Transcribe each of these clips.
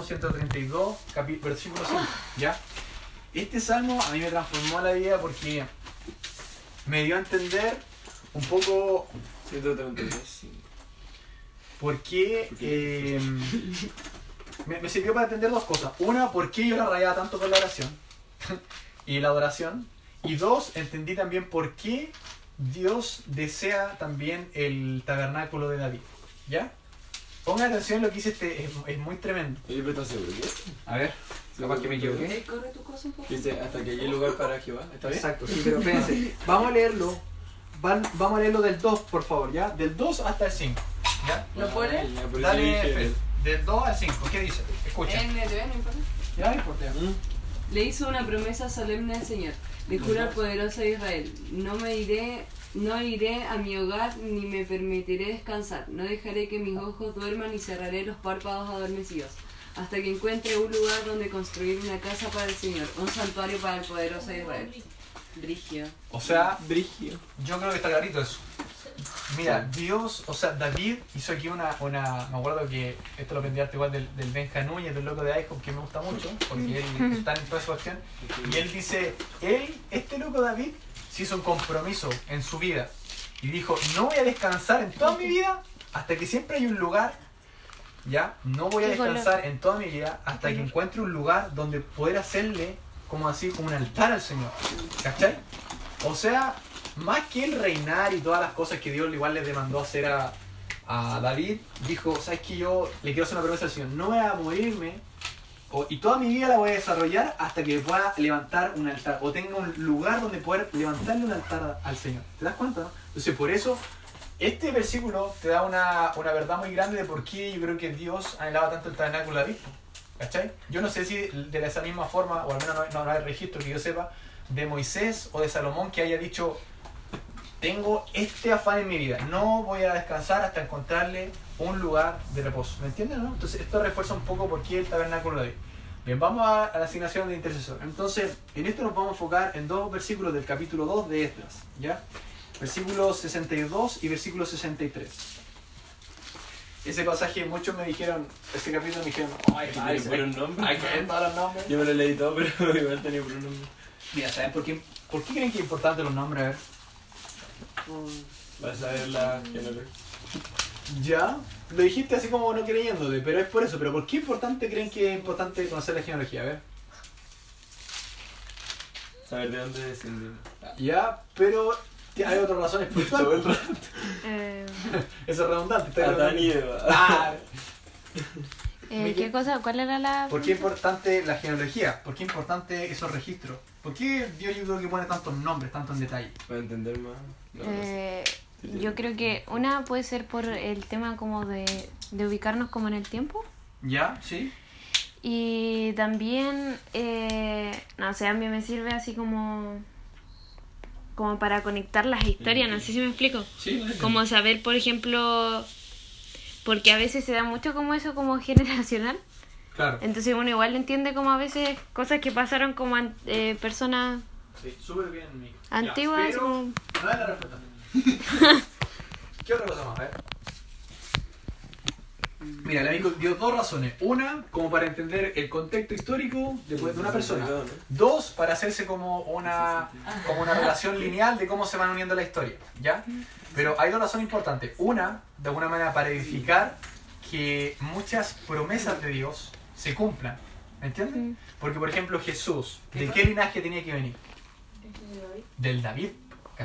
132, capi- versículo 5, ¿ya? Este salmo a mí me transformó la vida porque me dio a entender un poco 133, sí. por qué eh, me, me sirvió para entender dos cosas. Una, por qué yo la rayaba tanto con la oración y la adoración. Y dos, entendí también por qué Dios desea también el tabernáculo de David, ¿ya? Pongan atención lo que hice este, es, es muy tremendo. Oye, pero ¿estás seguro? A ver, capaz que me equivoqué. Eh, corre tu cosa un poco. Dice, hasta que haya lugar para Jehová. ¿Está bien? Exacto, sí, pero espérense. Vamos a leerlo. Van- vamos a leerlo del 2, por favor, ¿ya? Del 2 hasta el 5. ¿Ya? ¿Lo? Ah, eso Dale, Fel, del 2 al 5. ¿Qué dice? Escucha. NTV, no importa. Ya, no importa. Mm. Le hizo una promesa solemne al Señor. Le juro al poderoso Israel, no me iré, no iré a mi hogar ni me permitiré descansar. No dejaré que mis ojos duerman ni cerraré los párpados adormecidos. Hasta que encuentre un lugar donde construir una casa para el Señor, un santuario para el poderoso Israel. Brigio. O sea, Brigio. yo creo que está clarito eso. Mira, Dios, o sea, David hizo aquí una, una me acuerdo que esto lo aprendí arte igual del, del Benja Núñez, del loco de IHOP, que me gusta mucho, porque él está en toda esa cuestión. Y él dice, él, este loco David, se hizo un compromiso en su vida. Y dijo, no voy a descansar en toda mi vida hasta que siempre hay un lugar, ¿ya? No voy a descansar en toda mi vida hasta que encuentre un lugar donde poder hacerle, como así, como un altar al Señor. ¿Cachai? O sea, más que el reinar y todas las cosas que Dios igual le demandó hacer a, a David, dijo, ¿sabes que Yo le quiero hacer una promesa al Señor, no voy a morirme o- y toda mi vida la voy a desarrollar hasta que pueda levantar un altar o tenga un lugar donde poder levantarle un altar al Señor. ¿Te das cuenta? no? Entonces, por eso, este versículo te da una, una verdad muy grande de por qué yo creo que Dios anhelaba tanto el tabernáculo de David. ¿Cachai? Yo no sé si de esa misma forma, o al menos no, no hay registro que yo sepa, de Moisés o de Salomón que haya dicho, tengo este afán en mi vida, no voy a descansar hasta encontrarle un lugar de reposo. ¿Me entienden? No? Entonces esto refuerza un poco por qué el tabernáculo de David. Bien, vamos a, a la asignación de intercesor. Entonces, en esto nos vamos a enfocar en dos versículos del capítulo 2 de Esdras, ¿ya? Versículos 62 y versículo 63. Ese pasaje, muchos me dijeron, ese capítulo me dijeron, ay, ay, puros nombres. hay que todos los nombres. Yo me lo leí todo, pero igual tenía por un nombre. Mira, ¿saben por qué, por qué creen que es importante los nombres? A ver. Vas a ver la. Ya, lo dijiste así como no creyéndote, pero es por eso. Pero ¿por qué importante creen que es importante conocer la genealogía? A ver. Saber de dónde descendimos. Ya, pero hay otras razones Todo el rato. Eh, Eso es redundante. está Adán y. Eva. Ah, eh. ¿Qué cosa? ¿Cuál era la...? ¿Por qué es importante la genealogía? ¿Por qué es importante esos registros? ¿Por qué Dios yo creo que pone tantos nombres, tantos detalles? Para entender más. No, no sé. Yo creo que una puede ser por el tema como de, de ubicarnos como en el tiempo. ¿Ya? ¿Sí? Y también, eh, no sé, a mí me sirve así como como para conectar las historias, no sé si me explico. Sí, Como saber, por ejemplo, porque a veces se da mucho como eso como generacional. Claro. Entonces uno igual entiende como a veces cosas que pasaron como an- eh, personas Sí, súper bien, antiguas. Ya, pero como- no es la respuesta. ¿Qué otra cosa más? A ver. Mira, el amigo dio dos razones. Una, como para entender el contexto histórico de, de una persona. Dos, para hacerse como una, como una relación lineal de cómo se van uniendo la historia. ¿Ya? Pero hay dos razones importantes. Una, de alguna manera, para edificar que muchas promesas de Dios se cumplan. ¿Me entiendes? Porque, por ejemplo, Jesús, ¿de qué linaje tenía que venir? Del David.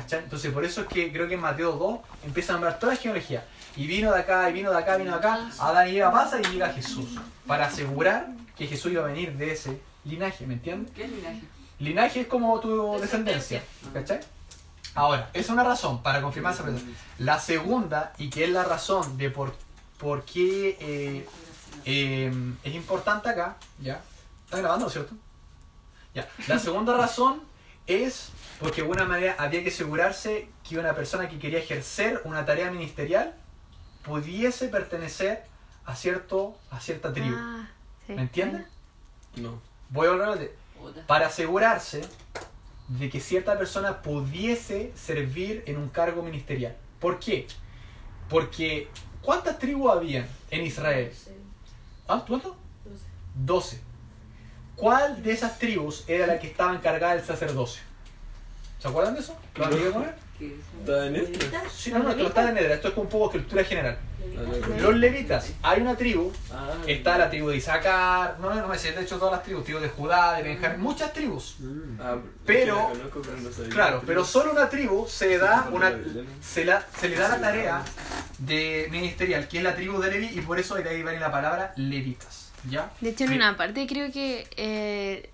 ¿Cachai? Entonces, por eso es que creo que en Mateo 2 empieza a nombrar toda la genealogía. Y vino de acá, y vino de acá, vino de acá. Adán y Eva pasa y llega Jesús. Para asegurar que Jesús iba a venir de ese linaje, ¿me entiendes? ¿Qué es linaje? Linaje es como tu descendencia. ¿Cachai? Ahora, esa es una razón para confirmar esa pregunta. La segunda, y que es la razón de por, por qué eh, eh, es importante acá, ¿ya? ¿Está grabando, cierto? Ya. La segunda razón es porque de alguna manera había que asegurarse que una persona que quería ejercer una tarea ministerial pudiese pertenecer a, cierto, a cierta tribu. Ah, sí. ¿Me entiendes? No. Voy a hablar de para asegurarse de que cierta persona pudiese servir en un cargo ministerial. ¿Por qué? Porque ¿cuántas tribus habían en Israel? ¿Ah, cuánto? 12. ¿Cuál de esas tribus era la que estaba encargada del sacerdocio? ¿Se acuerdan de eso? ¿Lo han leído con. ¿Está en esto? Sí, no, no, esto está en Edra, esto es con un poco de cultura general. Ah, no. Los levitas, hay una tribu, Ah, está la tribu de Isaacar, no, no me sé, de hecho todas las tribus, tribu de Judá, de Benjamín, muchas tribus. ah, Pero- no. Claro, pero solo una tribu se da una, se, la- se le da la tarea de ministerial, que es la tribu de Levi, y por eso de ahí viene la palabra levitas. ¿Ya? De hecho, en una parte creo que. eh,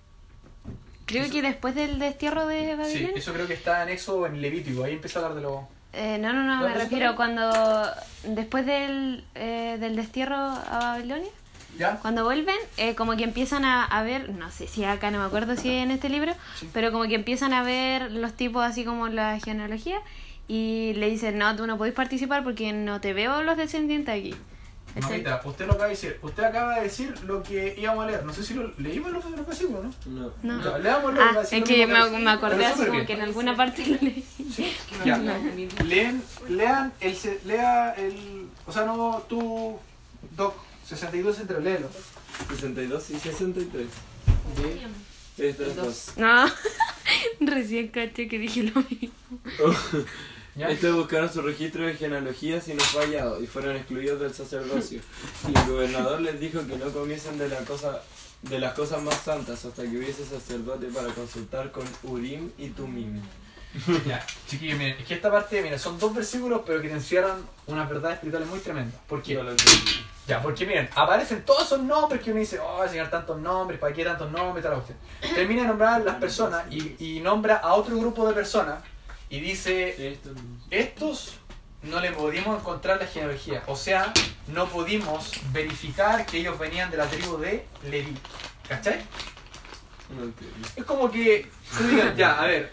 creo que después del destierro de Sí, Babilonia. eso creo que está en Éxodo o en Levítico, ahí empieza a hablar de lo... Eh, no, no, no, ¿No, me eso refiero también? cuando. Después del, eh, del destierro a Babilonia. ¿Ya? Cuando vuelven, eh, como que empiezan a, a ver, no sé si acá no me acuerdo si en este libro, Sí. pero como que empiezan a ver los tipos así como la genealogía y le dicen, no, tú no podés participar porque no te veo los descendientes aquí. Mamita, usted lo acaba de decir, usted acaba de decir lo que íbamos a leer, no sé si lo leímos lo, lo que hicimos, ¿no? No. No. Va a Ah, es lo que me, que- me acordé así como que en alguna parte lo leí. Ya. Leen, lean el, se- lea el, o sea, no, tú, Doc, 62 entre léelo. 62 y 63. Estas dos. No, recién caché que dije lo mismo. ¿Ya? Estos buscaron su registro de genealogías y no fallado y fueron excluidos del sacerdocio. Y el gobernador les dijo que no comiesen de la cosa de las cosas más santas hasta que hubiese sacerdote para consultar con Urim y Tumim. Ya, chiquillos, miren, es que esta parte, miren, son dos versículos, pero que te encierran unas verdades espirituales muy tremendas. ¿Por qué? Ya, porque miren, aparecen todos esos nombres que uno dice, oh, señor, tantos nombres, ¿para qué tantos nombres? Tal. Termina de nombrar las personas y, y nombra a otro grupo de personas y dice, estos no le pudimos encontrar la genealogía, o sea, no pudimos verificar que ellos venían de la tribu de Leví. ¿Cachai? No. Es como que se digan, ya, a ver,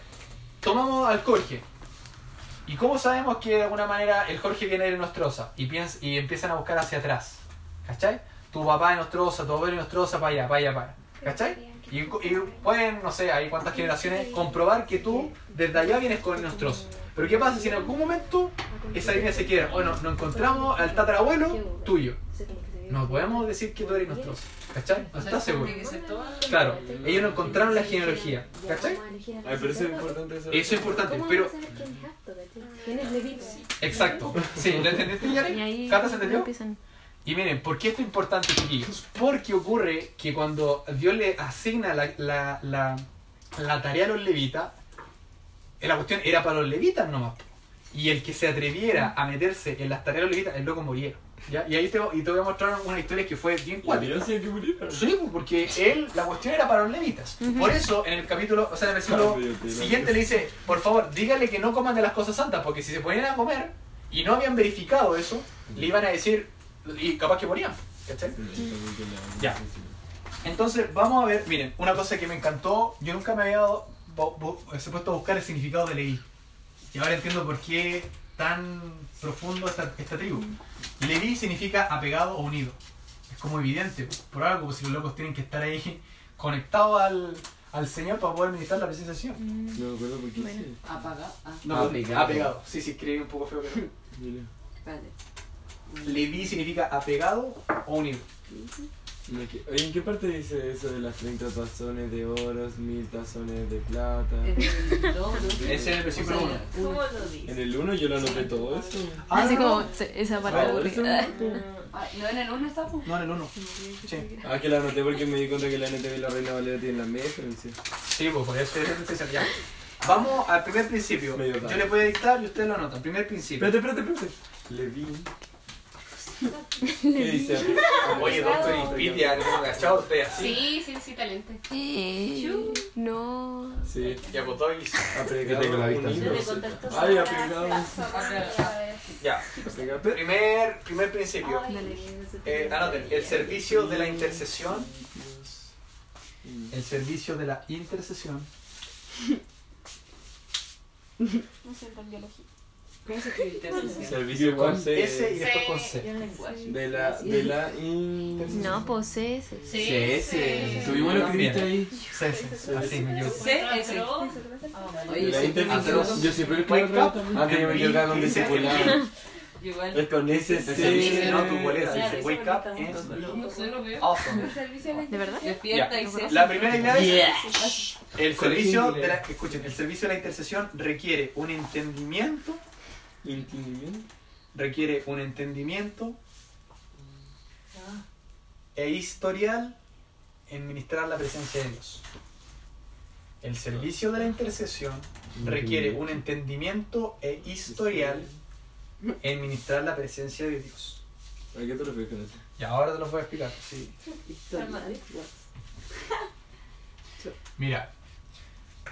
tomamos al Jorge. ¿Y cómo sabemos que de alguna manera el Jorge viene de Nostrosa? Y, piens- y empiezan a buscar hacia atrás. ¿Cachai? Tu papá es Nostrosa, tu abuelo es Nostrosa, para allá, para allá, para allá. ¿Cachai? Y, y pueden, no sé, hay cuántas generaciones, comprobar que tú desde allá vienes con Nostrosa. Pero ¿qué pasa si en algún momento esa línea se quiebra? O no, nos encontramos al tatarabuelo tuyo. No podemos decir que tú eres Nostrosa. ¿Cachai? No estás seguro. Claro, ellos no encontraron la genealogía. ¿Cachai? Ay, pero eso es importante saber. Eso es importante, pero... Exacto. Sí, ¿lo entendiste, Y Yare? ahí ¿Cata se entendió? Y miren, ¿por qué esto es importante, chiquillos? Porque ocurre que cuando Dios le asigna la, la, la, la tarea a los levitas, eh, la cuestión era para los levitas nomás. Y el que se atreviera a meterse en las tareas de los levitas, el loco muriera. ¿ya? Y ahí te, y te voy a mostrar una historia que fue bien ¿Y cuática. Que muriera? Sí, pues, porque él, la cuestión era para los levitas. Por eso, en el capítulo, o sea, en el versículo siguiente le dice, por favor, dígale que no coman de las cosas santas, porque si se ponían a comer y no habían verificado eso, le iban a decir, y capaz que morían. ¿Cachai? Ya. Entonces, vamos a ver, miren, una cosa que me encantó, yo nunca me había dado, bo- bo- se puesto a buscar el significado de Leví. Y ahora entiendo por qué tan profundo esta, esta tribu. Leví significa apegado o unido. Es como evidente, por algo, pues si los locos tienen que estar ahí conectados al, al Señor para poder ministrar la presencia del Señor. No me acuerdo por qué Bueno. sí. Apaga. Ah, No, Apegado. apegado. Sí, sí, escribí un poco feo, pero... Mira. Leví significa apegado o unido. ¿en qué parte dice eso de las 30 tazones de oro, mil tazones de plata? En el dos, ¿no? Ese es el versículo O sea, uno. uno. lo dice? En el 1 yo lo anoté todo eso. Ah, Así no, como esa parte Ah, aburrida. eso me- Ah, ¿No en el uno está? pues? No, en el 1. Sí. Ah, que la anoté porque me di cuenta que la NTV y la Reina Valera tienen la misma diferencia. Sí, pues por eso es especial ya. Vamos al primer principio. Yo le voy a dictar y ustedes lo anotan. Primer principio. Espérate, espérate, espérate. Levi. ¿Qué dice? Oye, doctor Inspidia, ¿no agachado usted así? Sí, sí, sí, talento. Eh, no. Sí. Ya, y- Apegado. tengo la vista Ay, apegado. Ya. Primer, primer principio. Eh, anoten, el servicio de la intercesión. El servicio de la intercesión. No sé, en biología. ¿Cómo se escribe intercesión? Servicio con C. S y después con C. De la, de la. No, pues. Sí, CS. Tuvimos lo que viste ahí. C, C, así me equivoco. C, S. De Oye, la sí, inter- Atroz. Yo siempre escribo up Antes yo me con and be discipulado. Igual. Es con ese El servicio, C. no, tu bolera dice wake up and mucho. No sé, lo veo. awesome. El servicio a la ¿De verdad? Despierta y se La primera idea es el servicio de la, escuchen, el servicio de la intercesión requiere un entendimiento, Entendimiento. requiere un entendimiento e historial en ministrar la presencia de Dios. El servicio de la intercesión requiere un entendimiento e historial en ministrar la presencia de Dios. ¿A qué te refieres con eso? Y ahora te lo voy a explicar. Sí. Mira,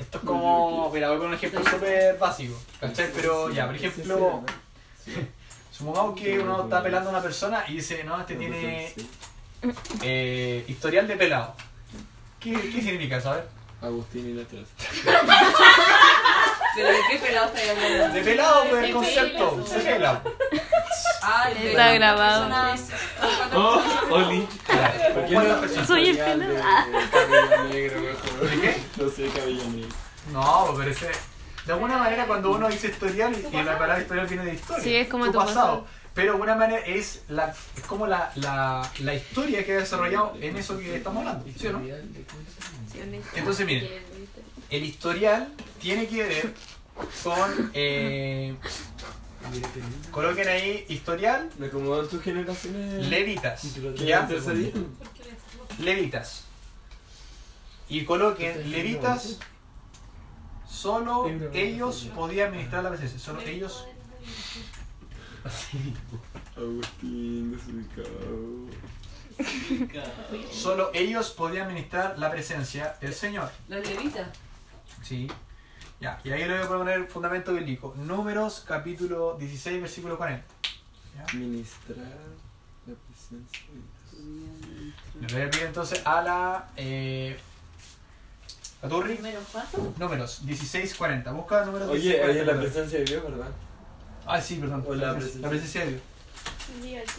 esto es como. Mira, voy a poner un ejemplo súper básico. ¿Cachai? Pero ya, por ejemplo, supongamos que uno está pelando a una persona y dice, no, este tiene eh, historial de pelado. ¿Qué, qué significa eso? A ver. Agustín y letras. ¿Pero de qué pelado estáis hablando? De pelado, pues el concepto. Se pela. Ah, Está pelado. grabado. Oh, Oli. ¿Por qué ¿Cuántas no personas? Soy el pelado. ¿De qué? No sé, cabello negro. No, pero ese. De alguna manera, cuando uno dice historial, y la palabra historial viene de historia. Sí, es como tu pasado. pasado. Pero de alguna manera es, la, es como la, la, la historia que ha desarrollado en eso que estamos hablando. ¿Sí o no? Entonces, miren, el historial tiene que ver con. Eh, coloquen ahí historial Me acomodan tus generaciones. levitas. ¿Ya? Levitas. Y coloquen levitas. Solo ellos podían ministrar la presencia. Solo ellos. Agustín, desubicado. Solo ellos podían ministrar la presencia del Señor. Los levitas. Sí. Ya, y ahí le voy a poner fundamento bíblico. Números, capítulo 16, versículo 40. ¿Ya? Ministrar la presencia de Dios. Le voy a pedir entonces a la. Eh, a Turri. Primero, ¿cuánto? Números 16, 40. Busca números Oye, 16, oye, la 40. presencia de Dios, ¿verdad? Ah, sí, perdón. O la La presencia. de Dios.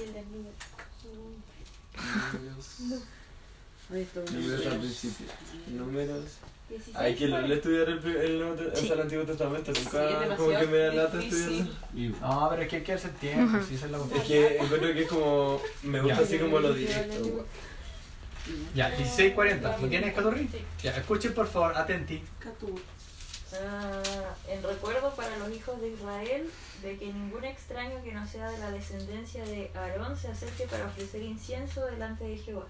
El del. Números. Números al principio. Números. 16, Hay que cuarenta. le estudiar el, el, o sea, el Antiguo Testamento. Sí, Nunca como que me da lata estudiarlo. No, pero es que hay que hacer tiempo. Sí, esa es la Es que encuentro que es como. Me gusta Ya. así como lo directo. Ya, 16, 40. ¿Lo tienes, Caturri? Sí. Ya, escuchen por favor, atenti. Ah, en recuerdo para los hijos de Israel de que ningún extraño que no sea de la descendencia de Aarón se acerque para ofrecer incienso delante de Jehová,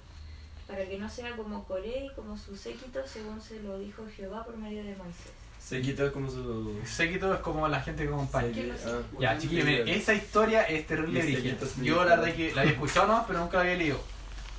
para que no sea como Coré y como su séquito, según se lo dijo Jehová por medio de Moisés. Se quitó como su. Séquito es como la gente que acompaña. Ah. Ya, chiquillos, esa historia es terrible Yo la verdad que la había escuchado no, pero nunca la había leído.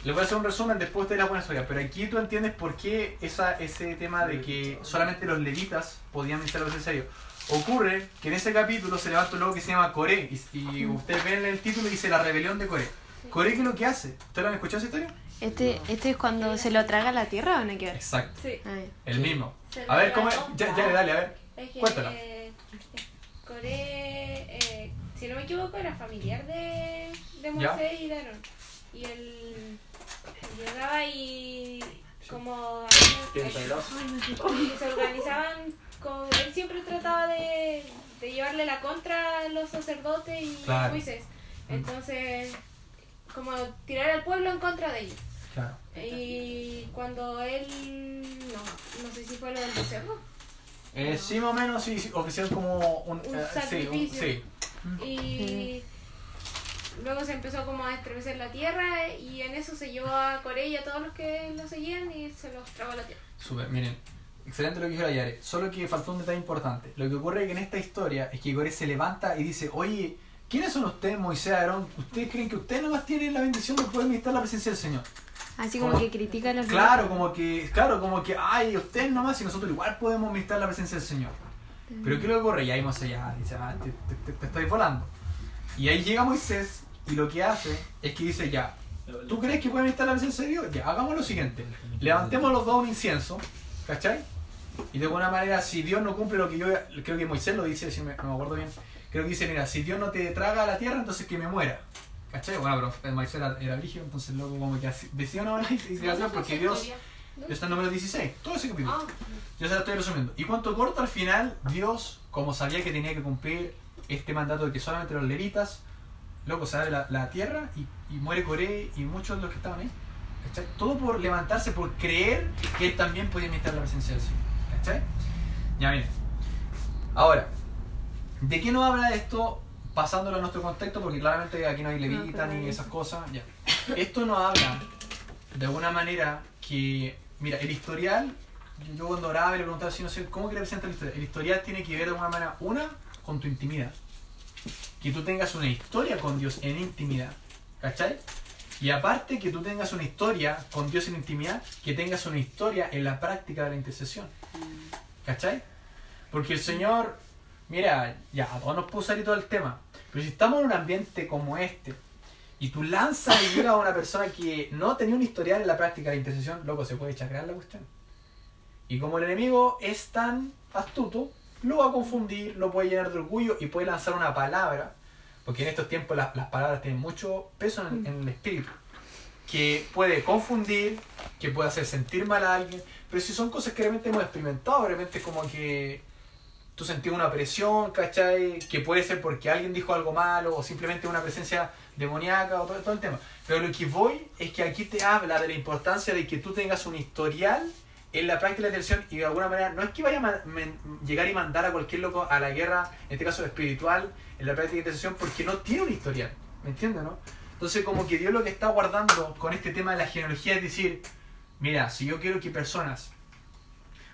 Les voy a hacer un resumen, después ustedes la pueden estudiar. Pero aquí tú entiendes por qué esa, ese tema de que solamente los levitas podían ministrar de Dios. Ocurre que en ese capítulo se levanta un lobo que se llama Coré. Y, y ustedes ven el título y dice la rebelión de Coré. ¿Coré qué es lo que hace? ¿Ustedes lo han escuchado esa historia? Este, este es cuando se lo traga la tierra o no que ver. Exacto, Sí. Ay. el mismo. Se A ver, ¿cómo es? Ya, ya, dale, a ver. Es que Cuéntala. eh, Coré, eh, si no me equivoco, era familiar de, de Moisés y de Aarón. Y él llegaba y como se organizaban, con, él siempre trataba de, de llevarle la contra a los sacerdotes y Claro. Moisés. Entonces, como tirar al pueblo en contra de ellos. Claro. Y cuando él, no, no sé si fue lo del becerro, Eh, sí, más o menos, sí, sí, ofrecieron como un, Un eh, sí, un- sacrificio. sí. y luego se empezó como a estremecer la tierra y en eso se llevó a Coré y a todos los que lo seguían y se los tragó a la tierra. Súper, miren. Excelente lo que dijo la Yare. Solo que faltó un detalle importante. Lo que ocurre es que en esta historia es que Coré se levanta y dice, oye, ¿quiénes son ustedes, Moisés, Aarón? ¿Ustedes creen que ustedes nomás tienen la bendición de poder ministrar la presencia del Señor? Así como Como- que critica a los Claro, como que, claro, como que, ay, ustedes nomás y nosotros igual podemos ministrar la presencia del Señor. Pero ¿qué es lo que ocurre? Y ahí Moisés ya dice, ah, te, te, te- te estoy volando. Y ahí llega Moisés y lo que hace es que dice, ya, ¿tú crees que puede ministrar la presencia de Dios? Ya, hagamos lo siguiente. Levantemos los dos un incienso, ¿cachai? Y de alguna manera, si Dios no cumple lo que yo, creo que Moisés lo dice, si me, no me acuerdo bien, creo que dice, mira, si Dios no te traga a la tierra, entonces que me muera. ¿Cachai? Bueno, pero Moisés era, era entonces luego como que decía una buena investigación porque Dios... Está en número 16, todo ese capítulo. Ah, Yo se lo estoy resumiendo. Y cuanto corto al final, Dios, como sabía que tenía que cumplir este mandato de que solamente los levitas loco, se abre la, la tierra y, y muere Coré y muchos de los que estaban ahí. ¿Cachai? Todo por levantarse, por creer que él también podía imitar la presencia del Señor. ¿Cachai? Ya miren. Ahora, ¿de qué nos habla esto pasándolo a nuestro contexto? Porque claramente aquí no hay levita pero ni esas cosas. Ya. Esto nos habla de alguna manera que, mira, el historial, yo- cuando oraba le preguntaba al Señor, Señor, ¿cómo que representa el historial? El historial tiene que ver de alguna manera, una, con tu intimidad. Que tú tengas una historia con Dios en intimidad. ¿Cachai? Y aparte que tú tengas una historia con Dios en intimidad, que tengas una historia en la práctica de la intercesión. ¿Cachai? Porque el Señor, mira, ya, a todos nos puso salir todo el tema, pero si estamos en un ambiente como este, y tú lanzas y llega a una persona que no tenía un historial en la práctica de la intercesión, loco, se puede chacrear la cuestión. Y como el enemigo es tan astuto, lo va a confundir, lo puede llenar de orgullo y puede lanzar una palabra, porque en estos tiempos las, las palabras tienen mucho peso en, en el espíritu, que puede confundir, que puede hacer sentir mal a alguien, pero si son cosas que realmente hemos experimentado, realmente es como que tú sentís una presión, ¿cachai? Que puede ser porque alguien dijo algo malo o simplemente una presencia demoníaca o todo, todo el tema. Pero lo que voy es que aquí te habla de la importancia de que tú tengas un historial en la práctica de la y de alguna manera no es que vaya a llegar y mandar a cualquier loco a la guerra, en este caso espiritual, en la práctica de intercesión porque no tiene un historial, ¿me entiendes, no? Entonces como que Dios lo que está guardando con este tema de la genealogía es decir, mira, si yo quiero que personas,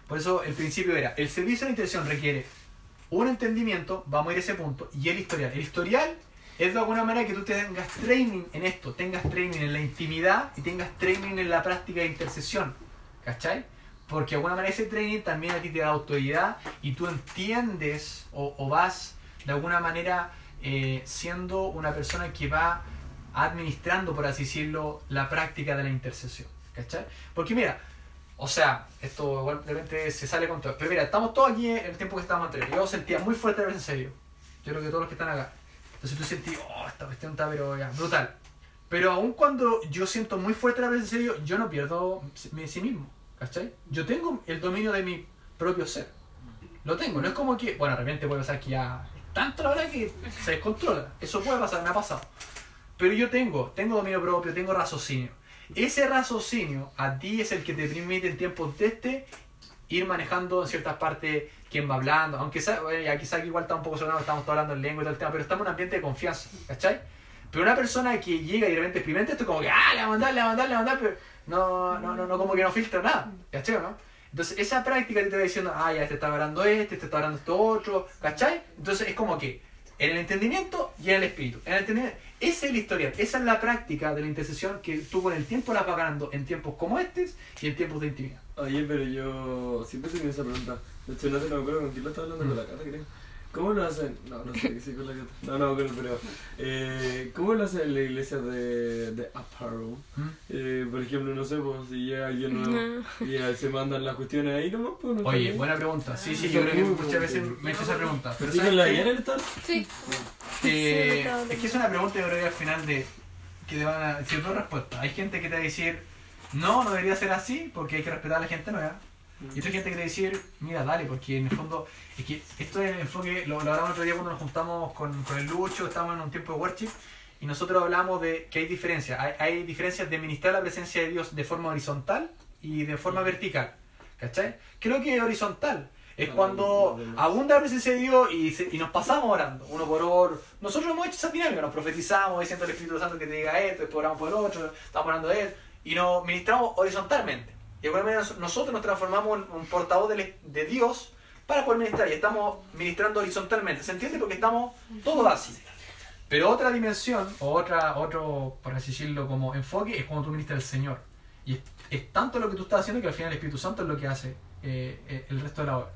por eso el principio era, el servicio de la requiere un entendimiento, vamos a ir a ese punto, y el historial. El historial es de alguna manera que tú tengas training en esto, tengas training en la intimidad y tengas training en la práctica de intercesión, ¿cachai? Porque de alguna manera ese training también a ti te da autoridad y tú entiendes o, o vas de alguna manera eh, siendo una persona que va administrando, por así decirlo, la práctica de la intercesión, ¿cachai? Porque mira, o sea, esto igual de repente se sale con todo. Pero mira, estamos todos aquí en el tiempo que estábamos anterior. Yo sentía muy fuerte la presencia de Dios. Yo creo que todos los que están acá. Entonces tú sentí, oh, esta cuestión está pero ya, brutal. Pero aun cuando yo siento muy fuerte la presencia de Dios, yo no pierdo mi- sí mismo. ¿Cachai? Yo tengo el dominio de mi propio ser. Lo tengo. No es como que, bueno, de repente puede pasar que ya es tanto la verdad que se descontrola. Eso puede pasar, me ha pasado. Pero yo tengo, tengo dominio propio, tengo raciocinio. Ese raciocinio a ti es el que te permite en tiempos de este ir manejando en ciertas partes quién va hablando, aunque sea, bueno, ya quizá aquí igual está un poco sonado, estamos todos hablando en lengua y todo el tema, pero estamos en un ambiente de confianza, ¿cachai? Pero una persona que llega y de repente experimenta esto como que, ah, le va a mandar, le va a mandar, le va a mandar, pero no, no, no, no como que no filtra nada, ¿cachai o no? Entonces esa práctica te va diciendo, ah, ya este está hablando este, este está hablando esto otro, ¿cachai? Entonces es como que en el entendimiento y en el espíritu. En el entendimiento, esa es la historia, esa es la práctica de la intercesión que tú con el tiempo la vas ganando en tiempos como estos y en tiempos de intimidad. Oye, pero yo siempre tenía esa pregunta. De hecho, no me acuerdo con quién lo estaba hablando, con la cata, creo. ¿Cómo lo hacen? No, no sé sí con la cata. No, no, pero, eh, ¿cómo lo hacen en la iglesia de, de Apparel? ¿Mm? Eh, por ejemplo, no sé, pues si llega alguien nuevo y eh, se mandan las cuestiones ahí nomás, pues no Oye, buena pregunta. Sí, sí, yo creo que muchas buena veces me he hecho esa pregunta. Pero ¿Sí ¿sabes con la? Yara está? Sí. Eh, Sí, me es que es una pregunta yo creo que al final de que te van a decir dos respuestas. Hay gente que te va a decir, no, no debería ser así porque hay que respetar a la gente nueva. Y otra gente a decir, mira, dale, porque en el fondo, es que esto es el enfoque, lo, lo hablamos otro día cuando nos juntamos con, con el Lucho, estábamos en un tiempo de worship, y nosotros hablamos de que hay diferencias. Hay, hay diferencias de ministrar la presencia de Dios de forma horizontal y de forma vertical. ¿Cachai? Creo que horizontal es cuando abunda la presencia de Dios y, se- y nos pasamos orando, uno por otro. Nosotros hemos hecho esa dinámica, nos profetizamos diciendo al Espíritu Santo que te diga esto, después oramos por otro, estamos orando de él, y nos ministramos horizontalmente. Y de alguna manera nos- nosotros nos transformamos en un portavoz de, de Dios para poder ministrar, y estamos ministrando horizontalmente. ¿Se entiende? Porque estamos todos así. Pero otra dimensión, o otra, otro, por así decirlo, como enfoque, es cuando tú ministras al Señor. Y es, tanto lo que tú estás haciendo que al final el Espíritu Santo es lo que hace eh, eh, el resto de la obra.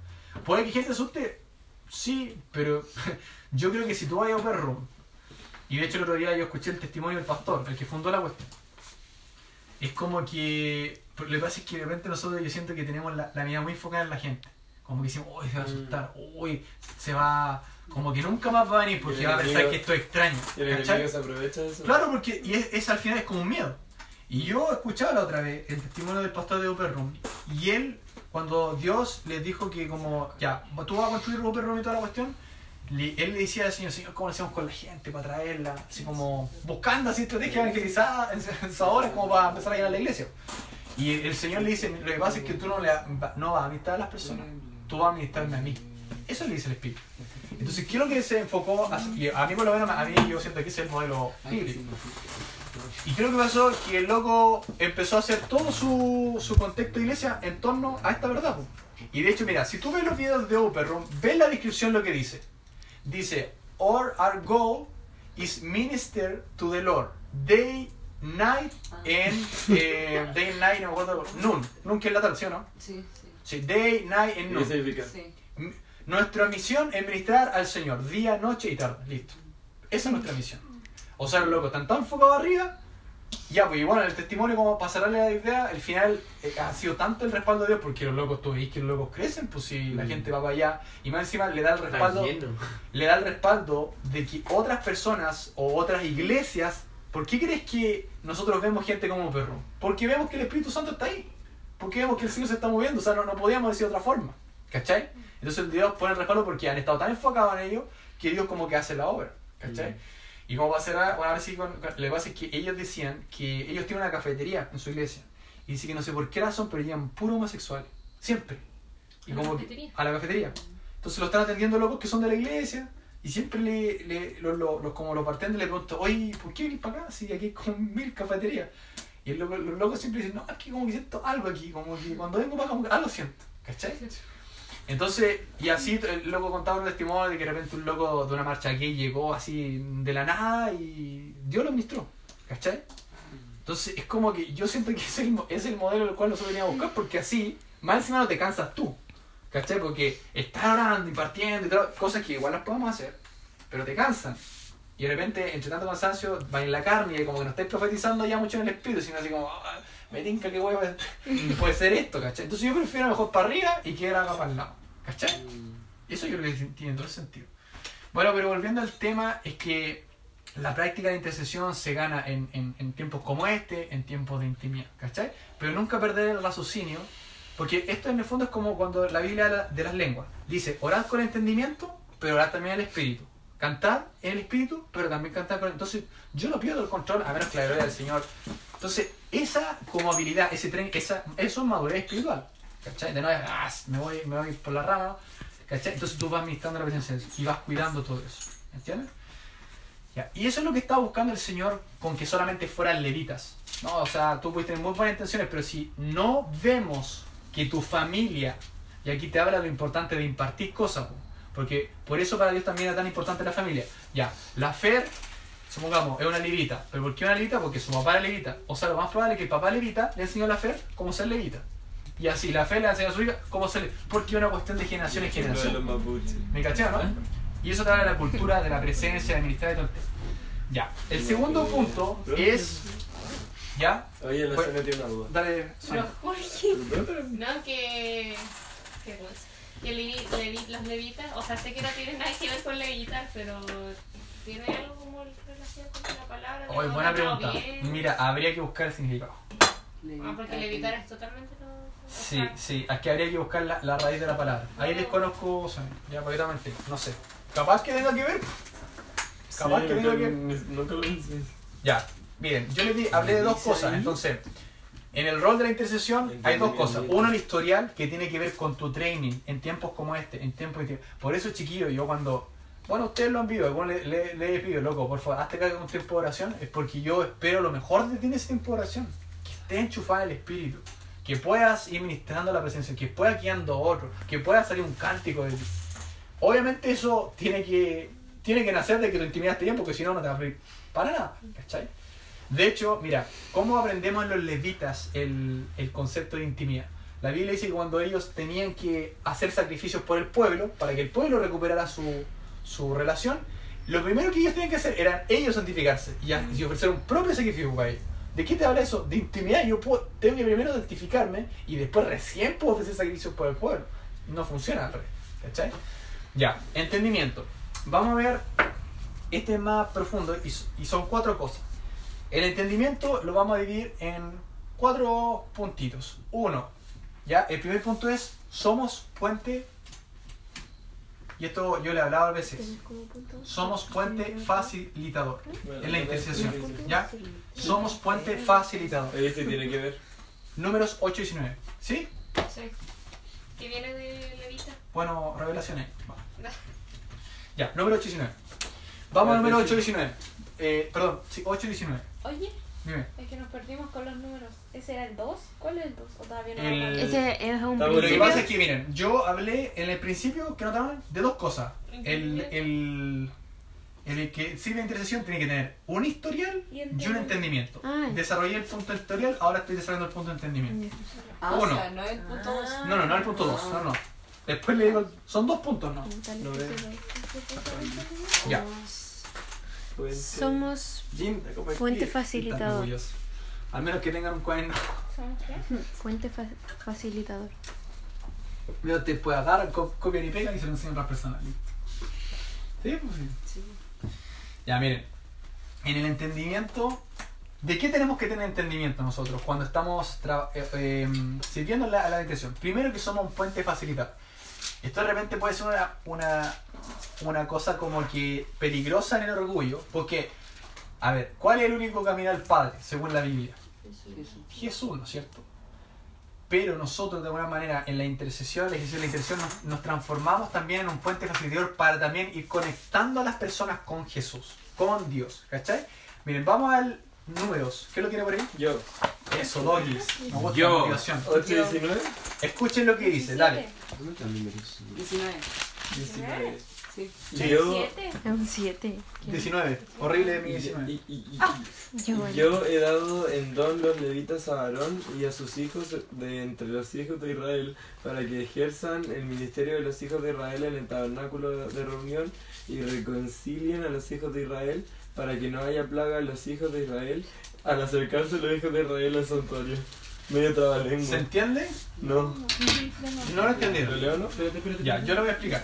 ¿Puede que gente asuste? Sí, pero yo creo que si tú vas a Upper Room, y de hecho el otro día yo escuché el testimonio del pastor, el que fundó la cuestión, es como que, lo que pasa es que de repente nosotros yo siento que tenemos la, la mirada muy enfocada en la gente. Como que decimos, uy, se va a asustar, uy, se va, como que nunca más va a venir porque va a pensar que esto es extraño. Y el se aprovecha de eso. Claro, porque y es, es al final es como un miedo. Y yo escuchaba la otra vez el testimonio del pastor de Upper Room. Y él, cuando Dios les dijo que como, ya, tú vas a construir Upper Room y toda la cuestión, él le decía al Señor, Señor, ¿cómo lo hacemos con la gente para traerla? Así como buscando así estrategias evangelizadas, ahora como para empezar a llenar la iglesia. Y el Señor le dice, lo que pasa es que tú no, le, no vas a administrar a las personas, tú vas a administrarme a mí. Eso le dice el Espíritu. Entonces, ¿qué es lo que se enfocó? A, y a mí por lo menos, a mí yo siento que es el modelo bíblico. Y creo que pasó que el loco empezó a hacer todo su, su contexto de iglesia en torno a esta verdad. Y de hecho, mira, si tú ves los videos de Operron, ves la descripción lo que dice. Dice, our goal is minister to the Lord, day, night, and eh, day and night, no me acuerdo, noon. Noon que es la traducción, ¿no? Sí, sí. Sí, day, night and ¿Qué noon. significa? sí. Nuestra misión es ministrar al Señor, día, noche y tarde. Listo. Esa es nuestra misión. O sea, los locos están tan enfocados arriba. Ya, pues y bueno, el testimonio, como pasará la idea, el final eh, ha sido tanto el respaldo de Dios, porque los locos, tú veis que los locos crecen, pues si la Mm. gente va para allá, y más encima le da el respaldo, le da el respaldo de que otras personas o otras iglesias, ¿por qué crees que nosotros vemos gente como perro? Porque vemos que el Espíritu Santo está ahí. Porque vemos que el Señor se está moviendo, o sea, no, no podíamos decir de otra forma. ¿Cachai? Entonces Dios pone el respaldo porque han estado tan enfocados en ello que Dios como que hace la obra. ¿Cachai? Mm. Y como va a ser, bueno, ahora sí, con, con- lo que pasa es que ellos decían que ellos tienen una cafetería en su iglesia. Y dice que no sé por qué razón, pero llevan puro homosexuales. Siempre. Y ¿A la como que- cafetería? a la cafetería. Entonces lo están atendiendo locos que son de la iglesia. Y siempre le, le- los, los- como los bartenders le preguntan, oye, ¿por qué venís para acá? Si aquí hay como mil cafeterías. Y el loco- los locos siempre dicen, no, que como que siento algo aquí, como que cuando vengo para acá, como que algo siento. ¿Cachai? Entonces, y así el loco contaba un testimonio de que de repente un loco de una marcha gay llegó así de la nada y Dios lo ministró. ¿Cachai? Entonces es como que yo siento que es el, es el modelo el cual nosotros veníamos a buscar porque así, más encima no te cansas tú. ¿Cachai? Porque estás orando y partiendo y todo, cosas que igual las podemos hacer, pero te cansan. Y de repente, entre tanto cansancio, va en la carne y como que no estáis profetizando ya mucho en el espíritu, sino así como, "Ah, me tinca que huevo, puede ser esto, ¿cachai? Entonces yo prefiero mejor para arriba y que haga para el lado, ¿cachai? Eso yo creo que tiene todo el sentido. Bueno, pero volviendo al tema, es que la práctica de intercesión se gana en, en- en tiempos como este, en tiempos de intimidad, ¿cachai? Pero nunca perder el raciocinio, porque esto en el fondo es como cuando la Biblia de las lenguas. Dice, orad con entendimiento, pero orad también al espíritu. Cantar en el espíritu, pero también cantar con... Entonces, yo no pierdo el control, a menos que la gloria del Señor. Entonces, esa como habilidad, ese tren, esa, eso es madurez espiritual. ¿Cachai? De es, "Ah, me, voy, me voy por la rama, ¿cachai? Entonces tú vas administrando la presencia y vas cuidando todo eso. ¿Entiendes? Ya, Y eso es lo que estaba buscando el Señor con que solamente fueran levitas. ¿no? O sea, tú puedes tener muy buenas intenciones, pero si no vemos que tu familia, y aquí te habla de lo importante de impartir cosas, po, porque por eso para Dios también es tan importante la familia. Ya, la fe, supongamos, es una levita. ¿Pero por qué una levita? Porque su papá era levita. O sea, lo más probable es que el papá levita le enseñó a la fe cómo ser levita. Y así, la fe le enseñó a su hija cómo ser Porque es una cuestión de generación en generación. ¿Me caché, no? Y eso te habla de la cultura, de la presencia, de ministrar y todo el tema. Ya. El segundo punto es. ¿Ya? Oye, la Pues- Sonia tiene una duda. Dale. Pero, ¿por qué? No, que. que pues, que levi- levi- los levitas, o sea, sé que no tiene nada que ver con levitar, pero tiene algo como relación con la palabra. Oye, ¿Tengo buena pregunta. bien? Mira, habría que buscar el significado. Ah, porque levitar es totalmente no. o Sí, sea, sí, aquí habría que buscar la, la raíz de la palabra. Ahí desconozco, ya completamente, no sé. Capaz que tenga que ver. Capaz sí, que tenga que ver. Nunca lo. Ya, miren, yo les di, hablé de dos cosas. Entonces, en el rol de la intercesión hay dos cosas. Uno, el historial, que tiene que ver con tu training en tiempos como este, en tiempos tiempo. Por eso, chiquillo, yo cuando. Bueno, ustedes lo han visto, algunos le, le, le he pedido, loco, por favor, hazte cargo un tiempo de oración. Es porque yo espero lo mejor de ti en ese tiempo de oración. Que estés enchufado en el espíritu. Que puedas ir ministrando la presencia, que puedas guiando a otro, que pueda salir un cántico de ti. Obviamente eso tiene que, tiene que nacer de que tu intimidad esté bien, porque si no, no te va a abrir para nada, ¿cachai? De hecho, mira, ¿cómo aprendemos en los levitas el, el concepto de intimidad? La Biblia dice que cuando ellos tenían que hacer sacrificios por el pueblo, para que el pueblo recuperara su, su relación, lo primero que ellos tenían que hacer era ellos santificarse y, a- y ofrecer un propio sacrificio para ellos. ¿De qué te habla eso? De intimidad. Yo puedo- tengo que primero santificarme y después recién puedo ofrecer sacrificios por el pueblo. No funciona al revés. ¿Cachai? Ya, entendimiento. Vamos a ver, este es más profundo y, y son cuatro cosas. El entendimiento lo vamos a dividir en cuatro puntitos. Uno, ya, el primer punto es, somos puente. y esto yo le he hablado a veces, somos puente facilitador en la intercesión, ¿ya? Somos puente facilitador. Este tiene que ver. Números 8 y 19, ¿sí? Sí. ¿Que viene de Levita? Bueno, revelaciones. Ya, número 8 y 19. Vamos al número 8 y 19. Eh, perdón, sí, 8 y 19. Oye, Dime. es que nos perdimos con los números. ¿Ese era el 2? ¿Cuál es el 2? ¿O todavía no? El- Ese es un Lo que principio. pasa es que, miren, yo hablé en el principio, que notaban, de dos cosas. El, el, el que sirve de intercesión tiene que tener un historial Y y un entendimiento. entendimiento. Ah. Desarrollé el punto historial, ahora estoy desarrollando el punto de entendimiento. Ah, Uno. o sea, no es el punto dos. No, no, no el punto 2, no, no. Después le digo, son dos puntos, no. Ya. Somos Jim, Fuente facilitador. Al menos que tengan un cuaderno. ¿Somos qué? fuente fa- facilitador. Yo te pueda dar, co- copian y pegan y se lo enseñan a otras personas. Sí, pues sí. Sí. Ya, miren. En el entendimiento, ¿de qué tenemos que tener entendimiento nosotros cuando estamos eh, eh, sirviendo a la, la? Primero que somos un puente facilitador. Esto de repente puede ser una, una, una cosa como que peligrosa en el orgullo, porque, a ver, ¿cuál es el único camino al Padre, según la Biblia? Jesús, ¿no es cierto? Pero nosotros de alguna manera en la intercesión, la ejercicio de la intercesión, nos, nos transformamos también en un puente facilitador para también ir conectando a las personas con Jesús, con Dios, ¿cachai? Miren, vamos al números. ¿Qué lo tiene por ahí? Yo. Eso, doggies. Me gusta la Yo. motivación. 8 y 19. Escuchen lo que dice, dale. ¿Dónde están los números? 19. 19. Sí. Yo. ¿Siete? Es un 7. 19. Horrible de mi Y, 19. y- y- y- Yo, y bueno. yo he dado en don los levitas a Aarón y a sus hijos de entre los hijos de Israel para que ejerzan el ministerio de los hijos de Israel en el tabernáculo de reunión y reconcilien a los hijos de Israel para que no haya plaga en los hijos de Israel al acercarse los hijos de Israel al santuario. Medio ¿Se trabalengua. entiende? No. No lo ¿Lo entendieron. leo no? Ya, yo lo voy a explicar.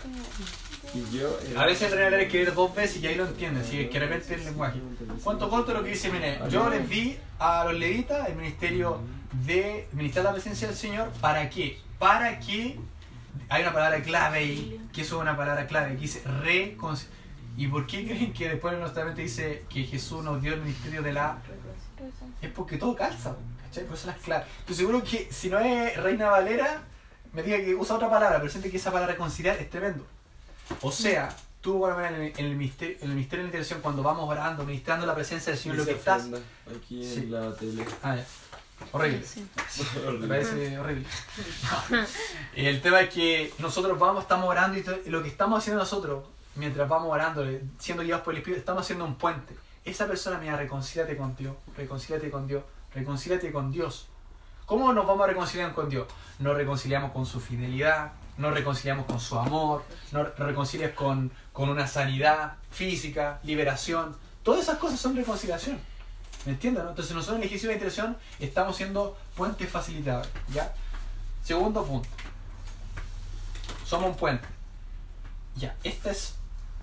Y yo he A veces en realidad hay que ir dos veces y ahí lo entienden, si es que repente el lenguaje. Cuento corto lo que dice, mire, yo les di a los levitas el ministerio de ministrar la presencia del Señor, ¿para qué? Para que, hay una palabra clave ahí, que eso es una palabra clave, que dice reconciliar. ¿Y por qué creen que después en el Nuevo Testamento dice que Jesús nos dio el ministerio de la... Es porque todo calza, ¿cachai? Por eso las claves. Estoy seguro que si no es Reina Valera, me diga que usa otra palabra, pero siente que esa palabra reconciliar es tremendo. O sea, tú bueno, en el, en el misterio, en el misterio de la intercesión, cuando vamos orando, ministrando la presencia del Señor, lo que estás... aquí en Sí. la tele. Ah, ya. Horrible. Sí. Me parece horrible. Y el tema es que nosotros vamos, estamos orando y, lo que estamos haciendo nosotros, mientras vamos orando, siendo guiados por el Espíritu, estamos haciendo un puente. Esa persona, mira, reconcíliate con Dios, reconcíliate con Dios, reconcíliate con Dios. ¿Cómo nos vamos a reconciliar con Dios? Nos reconciliamos con su fidelidad, nos reconciliamos con su amor, nos reconcilias con, con una sanidad física, liberación. Todas esas cosas son reconciliación. ¿Me entienden? no? Entonces nosotros en el ejercicio de intercesión estamos siendo puentes facilitadores. ¿ya? Segundo punto. Somos un puente. Ya, esta es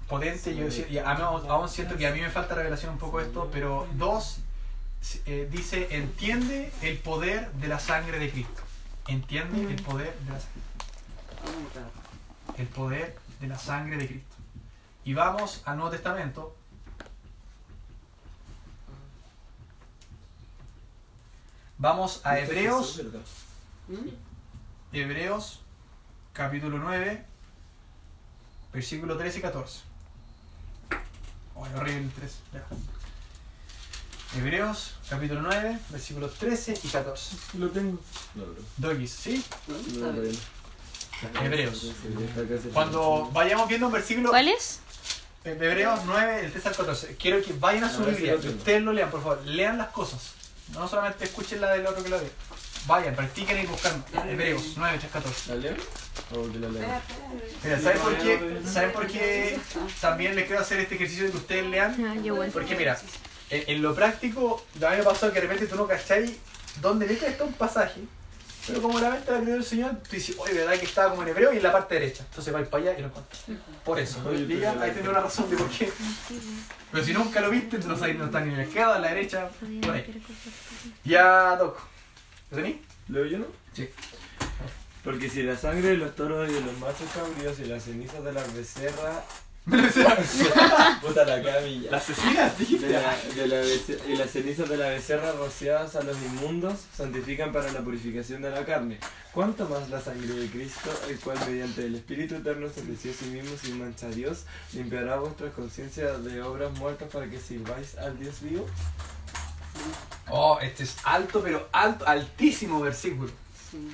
potente. Yo decía- y aún, aún siento que a mí me falta revelación un poco esto, pero dos, eh, dice, entiende el poder de la sangre de Cristo. Entiende el poder de la sangre. El poder de la sangre de Cristo. Y vamos al Nuevo Testamento. Vamos a Hebreos, ¿verdad? Hebreos capítulo 9, versículo 13 y 14. Horrible el 13. ya. Hebreos capítulo 9, versículos 13 y 14. Lo tengo. No, bro. Doggies, ¿sí? No, no, Hebreos. Cuando vayamos viendo un versículo, ¿Cuál es? Hebreos 9, el 13 al 14, quiero que vayan a su Biblia, que ustedes lo lean, por favor. Lean las cosas. No solamente escuchen la del otro que lo ve. Vayan, practiquen y buscan Hebreos 9, 13, 14. ¿La leo? ¿O que la leo? Mira, ¿saben por qué? ¿Saben por qué también les quiero hacer este ejercicio de que ustedes lean? Ah. Porque mira, en, en lo práctico, mí me pasó que de repente tú no cacháis dónde metes está un pasaje, pero como la mente la creó el Señor, tú dices, oye, ¿verdad que estaba como en hebreo y en la parte derecha? Entonces vais para allá y lo encuentras. Por eso, Oye, y ya, pero- ahí tenés una razón de por qué. Pero si nunca lo viste, tú no sabes, no está ni en la izquierda, en la derecha, por ahí. Ya toco. ¿Lo tení? ¿Leo yo no? Sí. Porque si la sangre de los toros y de los machos cabríos y las cenizas de las becerras. Puta la camilla. La asesina, De dijiste. la- de la y las cenizas de la becerra rociadas a los inmundos santifican para la purificación de la carne. ¿Cuánto más la sangre de Cristo, el cual mediante el Espíritu Eterno se ofreció a sí mismo sin mancha a Dios, limpiará vuestras conciencias de obras muertas para que sirváis al Dios vivo? Oh, este es alto, pero alto, altísimo versículo. Sí.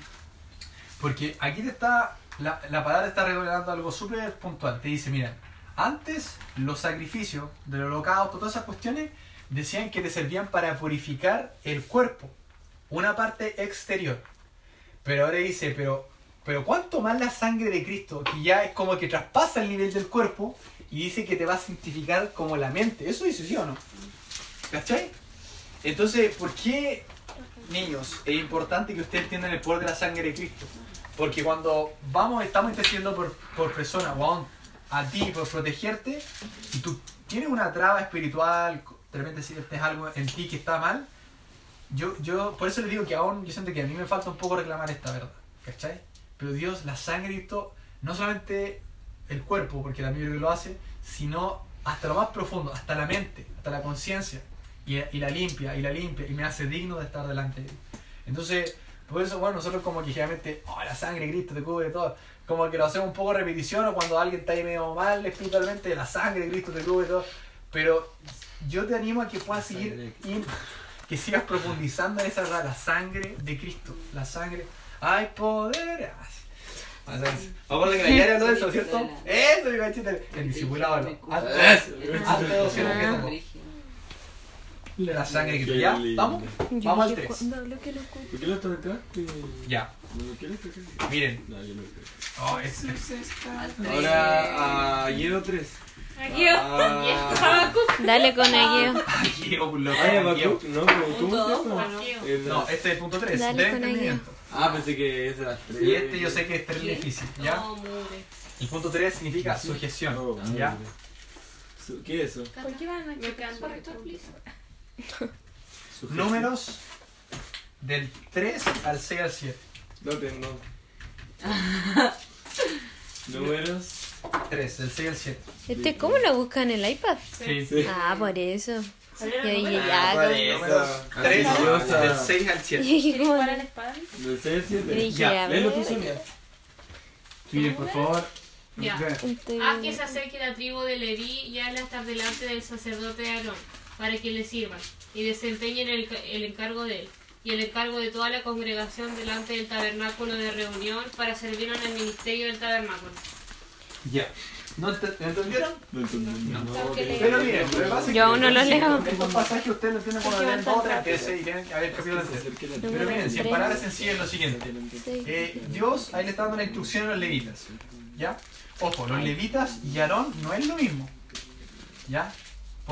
Porque aquí te está, la, la palabra está revelando algo súper puntual. Te dice, mira, antes los sacrificios del holocausto, todas esas cuestiones, decían que te servían para purificar el cuerpo, una parte exterior. Pero ahora dice, pero, pero ¿cuánto más la sangre de Cristo, que ya es como que traspasa el nivel del cuerpo y dice que te va a santificar como la mente? Eso dice sí o no. ¿Cachai? Entonces, ¿por qué, niños, es importante que ustedes entiendan el poder de la sangre de Cristo? Porque cuando vamos, estamos intercediendo por, por personas, aún a ti, por protegerte, y tú tienes una traba espiritual, de repente sientes algo en ti que está mal, yo, yo por eso les digo que aún yo siento que a mí me falta un poco reclamar esta verdad, ¿cachai? Pero Dios, la sangre de Cristo, no solamente el cuerpo, porque creo que lo hace, sino hasta lo más profundo, hasta la mente, hasta la conciencia, y, y la limpia, y la limpia, y me hace digno de estar delante de Él. Entonces, por eso, bueno, nosotros como que generalmente, oh, la sangre de Cristo te cubre todo, como que lo hacemos un poco repetición, o cuando alguien está ahí medio mal espiritualmente, la sangre de Cristo te cubre todo, pero yo te animo a que puedas de seguir, in- que sigas profundizando en esa la sangre de Cristo, la sangre, hay poder. Ah, Vamos a que la habló de eso, ¿cierto? Eso, mi. El discipulado, ¿no? Que somos. La sangre de Cristo. ¿Ya? ¿Vamos? Vamos al 3. ¿Por qué lo tocaste? Ya. ¿Por qué lo? Miren. No, yo no creo. Oh, es- Ahora a Hiedo 3. Aquí Ah, Habacuc. Dale con Agueo. Aquí, oh, loco, Ay, oh. Habacuc, no, pero tú Punto ¿cierto? ¿no? No, este es el punto 3. Dale De con entendimiento. Ah, pensé que es de las 3. Y este yo sé que es terrible difícil. ¿Ya? No, mure. El punto 3 significa sujeción. Oh, ¿Ya? Su- ¿Qué es eso? ¿Por qué van a Me por esto, please? Números del 3 al 6 al 7. No tengo. Números. 3, del 6 al 7. ¿Este cómo lo busca en el iPad? Sí. Sí. Ah, por eso. ¿Cuál era Yo dije, ya, por como- eso. Números 3 Ansiosa. del 6 al 7. Yo dije, ¿Quieres ¿cómo? jugar a la espada? Del 6 al 7. Yo dije, Ya, a Léelo tú, ver. Sonia. Miren, por favor. Ya. Este- Haz que se acerque la tribu de Leví y hazla estar delante del sacerdote Aarón, para que le sirvan, y desempeñen el, el encargo de él, y el encargo de toda la congregación delante del tabernáculo de reunión, para servir en el ministerio del tabernáculo. Ya. ¿No ent- entendieron? No entendí. No. No, Pero miren, lo que pasa es Yo aún no lo leo. Estos pasajes ustedes lo entienden cuando leen dos, tan tres veces y tienen que haber capítulo Pero miren, si en palabras sencillas es lo siguiente. Eh, Dios ahí le está dando una instrucción a los levitas. ¿Ya? Ojo, los levitas y Aarón no es lo mismo. ¿Ya?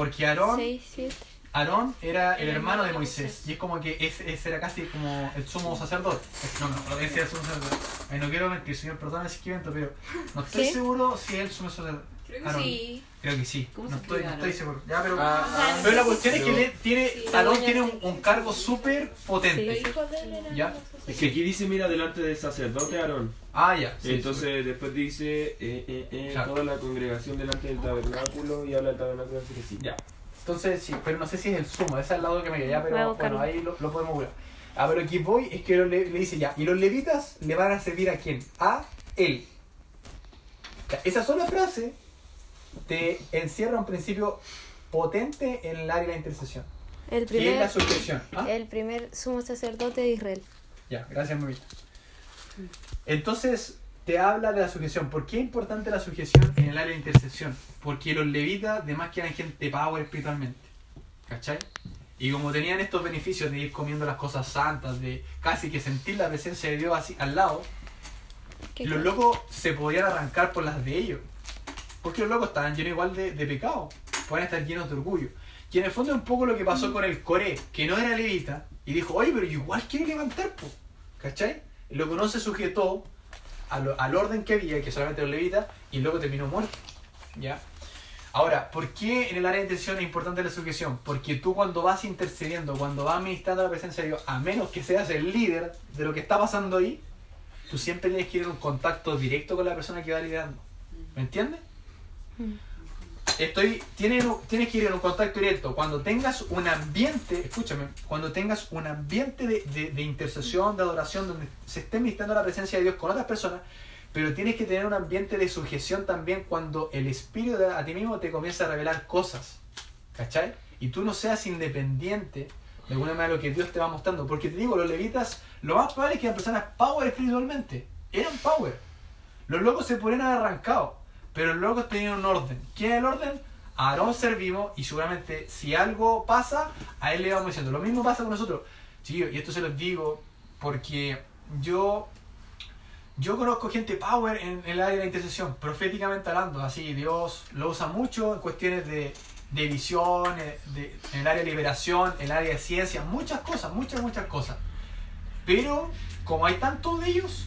Porque Aarón, Seis. Aarón era el hermano de Moisés. Y es como que ese, ese era casi como el sumo sacerdote. No, no, ese era el sumo sacerdote. Ay, no quiero mentir, señor, perdóname si invento, pero no estoy ¿Qué? seguro si es el sumo sacerdote. Creo Aarón. sí. Creo que sí. ¿Cómo no, se estoy, escribe no estoy seguro. Ya, pero, Ah, ah, pero la cuestión es que pero- le- tiene, Sí. Aarón tiene un, un cargo súper potente. Ya. Es que aquí dice, mira, delante del sacerdote Aarón. Ah, ya. sí, Entonces después dice, eh, eh, eh, Claro. toda la congregación delante del tabernáculo y habla del tabernáculo así que sí. Ya. Entonces, sí, pero no sé si es el sumo, ese es el lado que me Voy a pero buscarlo. bueno, ahí lo, lo podemos ver. A ver, aquí voy, es que lo le, le dice ya, y los levitas le van a servir a quién? A él. Ya, esa sola frase te encierra un principio potente en el área de la intercesión, El que es la primer, sujeción. ¿Ah? el primer sumo sacerdote de Israel. Ya, gracias, Mamita. Entonces, te habla de la sujeción. ¿Por qué es importante la sujeción en el área de intercesión? Porque los levitas, además que eran gente power espiritualmente. ¿Cachai? Y como tenían estos beneficios de ir comiendo las cosas santas, de casi que sentir la presencia de Dios así al lado, ¿Qué los locos se podían arrancar por las de ellos. Porque los locos estaban llenos igual de, de pecado. Pueden estar llenos de orgullo. Y en el fondo es un poco lo que pasó con el Coré, que no era levita, y dijo, oye, pero igual quiero levantar, po. ¿cachai? El loco no se sujetó lo- al orden que había, que solamente los levitas, y loco terminó muerto. ¿Ya? Ahora, ¿por qué en el área de intención es importante la sujeción? Porque tú cuando vas intercediendo, cuando vas administrando la presencia de Dios, a menos que seas el líder de lo que está pasando ahí, tú siempre tienes que ir en un contacto directo con la persona que va liderando. ¿Me entiendes? Estoy, tienes, tienes que ir en un contacto directo. Cuando tengas un ambiente, escúchame, cuando tengas un ambiente de, de, de intercesión, de adoración, donde se esté ministrando la presencia de Dios con otras personas, pero tienes que tener un ambiente de sujeción también cuando el Espíritu de- a ti mismo te comienza a revelar cosas. ¿Cachai? Y tú no seas independiente de alguna manera de lo que Dios te va mostrando. Porque te digo, los levitas, lo más probable es que eran personas power espiritualmente. Eran power. Los locos se podrían haber arrancado, pero los locos tenían un orden. ¿Quién es el orden? A Aarón servimos y seguramente si algo pasa, a él le vamos diciendo. Lo mismo pasa con nosotros. Chicos, y esto se los digo porque yo yo conozco gente power en, en el área de la intercesión, proféticamente hablando, así Dios lo usa mucho en cuestiones de, de visión, de- en el área de liberación, en el área de ciencia, muchas cosas, muchas, muchas cosas. Pero como hay tantos de ellos,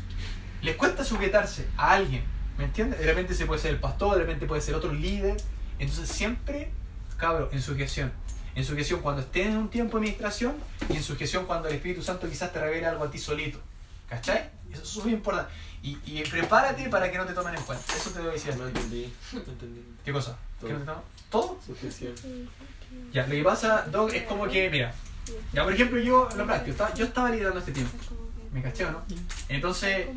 les cuesta sujetarse a alguien, ¿me entiendes? De repente se puede ser el pastor, de repente puede ser otro líder, entonces siempre, cabro, en sujeción. En sujeción cuando estés en un tiempo de administración y en sujeción cuando el Espíritu Santo quizás te revele algo a ti solito. ¿Cachai? Eso es súper importante. Y, y prepárate para que no te tomen en cuenta. Eso te voy a decir. No entendí. No entendí. ¿Qué cosa? Todo. ¿Qué no te toman? ¿Todo? Sujeción. Ya, lo que pasa, Doc, es como que, mira, ya por ejemplo yo, lo práctico, yo estaba liderando este tiempo, ¿me caché o no? Entonces,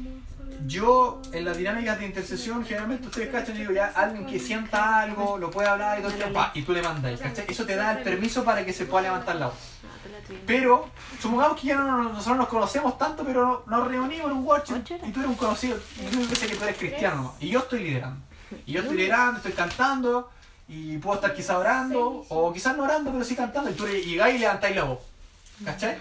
yo en las dinámicas de intercesión, generalmente ustedes cachan, digo ya, alguien que sienta algo, lo puede hablar y todo el tiempo, pa, y tú le mandas, ¿cachai? Eso te da el permiso para que se pueda levantar la voz. Pero, supongamos que ya no, no- nosotros nos conocemos tanto, pero nos reunimos en un workshop y tú eres un conocido, y tú dices que tú eres cristiano, nomás, y yo estoy liderando. Y yo estoy liderando, estoy cantando, y puedo estar quizá orando, o quizás no orando, pero sí cantando, y tú llegáis y levantáis la voz. ¿Cachai?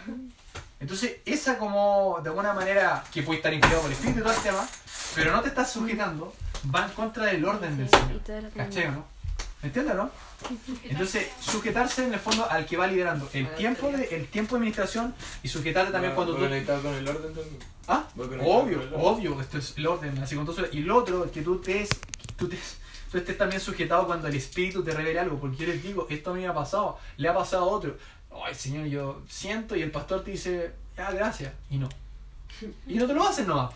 Entonces, esa como, de alguna manera, que puede estar inspirado por el espíritu y todo el tema, pero no te estás sujetando, va en contra del orden del Señor. ¿Cachai o no? ¿Me entiendes, no? Entonces, sujetarse en el fondo al que va liderando. El tiempo de, el tiempo de administración y sujetarte también cuando tú... conectado con el orden también. Ah, obvio, orden. obvio, esto es el orden, así con todo eso. Y lo otro, que tú te, tú te tú estés también sujetado cuando el Espíritu te revele algo, porque yo les digo, esto a mí me ha pasado, le ha pasado a otro. Ay, Señor, yo siento y el pastor te dice, ah, gracias, y no. Y no te lo hacen nomás.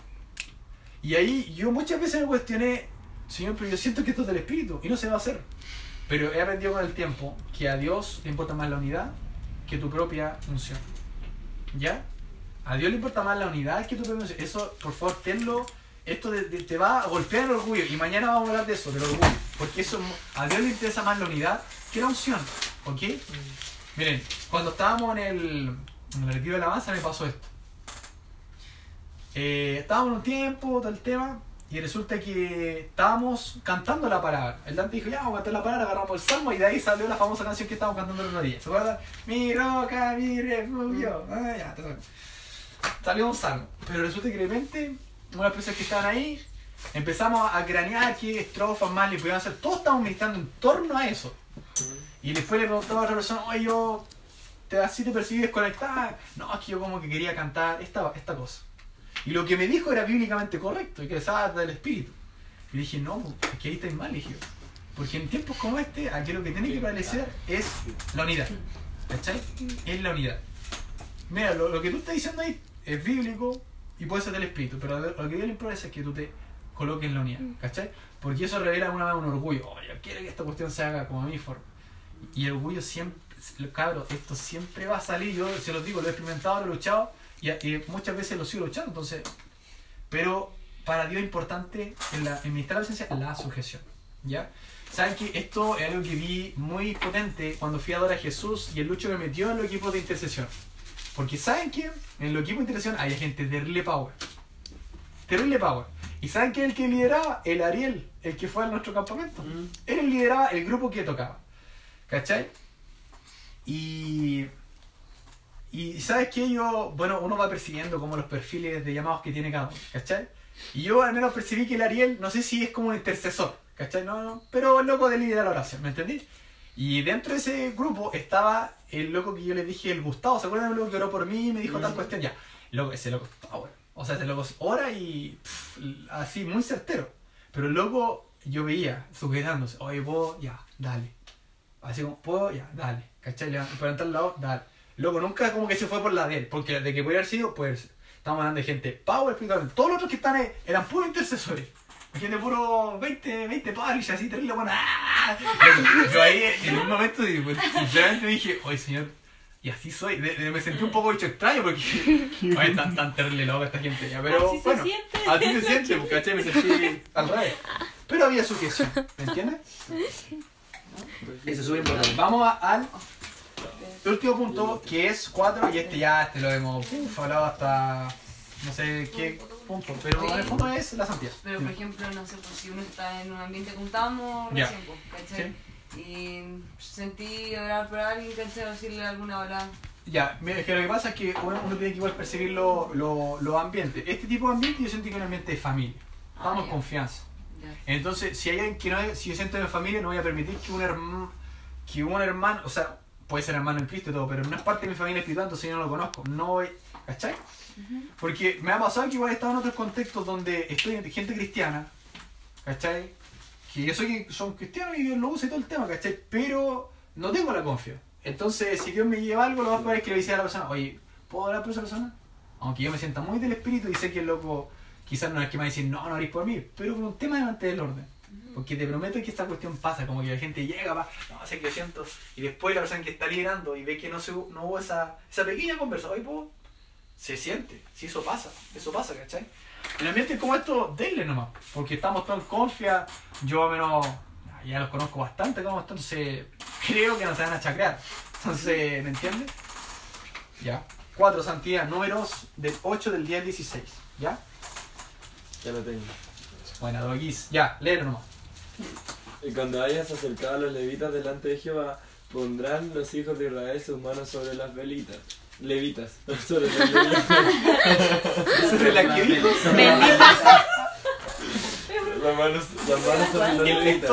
Y ahí yo muchas veces me cuestioné, Señor, pero yo siento que esto es del Espíritu, y no se va a hacer. Pero he aprendido con el tiempo que a Dios le importa más la unidad que tu propia unción. ¿Ya? A Dios le importa más la unidad que tu propia unción. Eso, por favor, tenlo. Esto te va a golpear el orgullo. Y mañana vamos a hablar de eso, del orgullo. Porque eso, a Dios le interesa más la unidad que la unción. ¿Ok? Miren, cuando estábamos en el, en el retiro de la masa me pasó esto. Eh, estábamos en un tiempo, el tema, y resulta que estábamos cantando la palabra. El Dante dijo, ya, vamos a cantar la palabra, agarramos el salmo, y de ahí salió la famosa canción que estábamos cantando el otro día. ¿Se acuerdan? Mi roca, mi refugio. Ah, ya, te. Salió un salmo. Pero resulta que de repente, unas personas que estaban ahí, empezamos a cranear qué estrofas más le podían hacer. Todos estábamos meditando en torno a eso. Y después le preguntaba a otra persona, oye, yo, te, así te percibí desconectada. No, es que yo como que quería cantar esta, esta cosa. Y lo que me dijo era bíblicamente correcto, y que estaba del espíritu. Y dije, no, es que ahí estáis mal, dije yo. Porque en tiempos como este, aquí lo que tiene que prevalecer es la unidad. ¿Cachai? Es la unidad. Mira, lo, lo que tú estás diciendo ahí es bíblico y puede ser del espíritu, pero lo que Dios le es que tú te coloques en la unidad. ¿Cachai? Porque eso revela una, un orgullo. Oh, yo quiero que esta cuestión se haga como a mi forma. Y el orgullo siempre, cabros, esto siempre va a salir. Yo se los digo, lo he experimentado, lo he luchado y, y muchas veces lo sigo luchando. Entonces, pero para Dios es importante en, la, en ministrar la presencia la sujeción. ¿Ya? ¿Saben que esto es algo que vi muy potente cuando fui a adorar a Jesús y el Lucho me metió en los equipos de intercesión? Porque ¿saben que En los equipos de intercesión hay gente terrible power. Terrible power. ¿Y saben quién es el que lideraba? El Ariel, el que fue a nuestro campamento. Él lideraba el grupo que tocaba. ¿Cachai? Y. Y sabes que yo, bueno, uno va percibiendo como los perfiles de llamados que tiene cada uno, ¿cachai? Y yo al menos percibí que el Ariel, no sé si es como un intercesor, ¿cachai? No, no, pero el loco de liderar la oración, ¿me entendí? Y dentro de ese grupo estaba el loco que yo le dije, el Gustavo, ¿se acuerdan del loco que oró por mí y me dijo tal cuestión? Ya, loco, ese loco es power. O sea, ese loco ora y pff, así, muy certero. Pero el loco, yo veía, sujetándose, oye, puedo, ya, dale. Así como, puedo, ya, dale. ¿Cachai? Para entrar al lado, dale. Loco, nunca como que se fue por la de él, porque de que puede haber sido, sido. Estamos hablando de gente power. Todos los otros que están ahí eran puros intercesores. Gente puro 20, 20 padres así terrible, bueno. ¡ah! Yo ahí en un momento pues, sinceramente dije, oye señor, y así soy. De- de- me sentí un poco hecho extraño porque oye, tan, tan terrible loca esta gente ya. Pero Así se bueno, siente. así se siente, porque ¿cachai? me sentí al revés. Pero había sujeción, ¿me entiendes? Eso es súper importante. Vamos a- al último punto, que es 4, y este ya este lo hemos uf, hablado hasta no sé qué punto, pero en el fondo es la santidad. Pero por ejemplo, no sé, pues si uno está en un ambiente como estábamos recién, pues, ¿cachai? Y sentí orar por alguien, ¿cachai? Decirle alguna hora. Ya, mira, es que lo que pasa es que uno, uno tiene que igual perseguir lo- lo- los ambientes. Este tipo de ambiente yo sentí que es un ambiente de familia. Estamos Ah, en confianza. Ya. Entonces, si hay alguien que no si yo siento en mi familia, no voy a permitir que un hermano, que un hermano, o sea, puede ser hermano en Cristo y todo, pero no es parte de mi familia espiritual, entonces yo no lo conozco. No voy, ¿cachai? Porque me ha pasado que igual he estado en otros contextos donde estoy gente cristiana, ¿cachai? Que yo soy son cristianos y Dios lo usa y todo el tema, ¿cachai? Pero no tengo la confianza. Entonces, si Dios me lleva algo, lo más probable es que le diga a la persona, oye, ¿puedo hablar por esa persona? Aunque yo me sienta muy del espíritu y sé que el loco quizás no es que me va a decir, no, no haréis por mí, pero por un tema de mantener el orden. Porque te prometo que esta cuestión pasa, como que la gente llega, va, no sé qué yo siento, y después la persona que está liderando y ve que no, se, no hubo esa, esa pequeña conversación, oye, puedo, se siente, si eso pasa, eso pasa, ¿cachai? En ambientes como esto, denle nomás, porque estamos todos en confia, yo al menos ya los conozco bastante como entonces creo que no se van a chacrear. Entonces, ¿me entiendes? Ya. 4, santidad, números del 8 del día 16, ¿ya? Ya lo tengo. Bueno, Doguis, ya, léelo nomás. Y cuando hayas acercado a los levitas delante de Jehová, pondrán los hijos de Israel sus manos sobre las velitas. Levitas. Sobre la que dijo. Las manos, las manos sobre los levitas.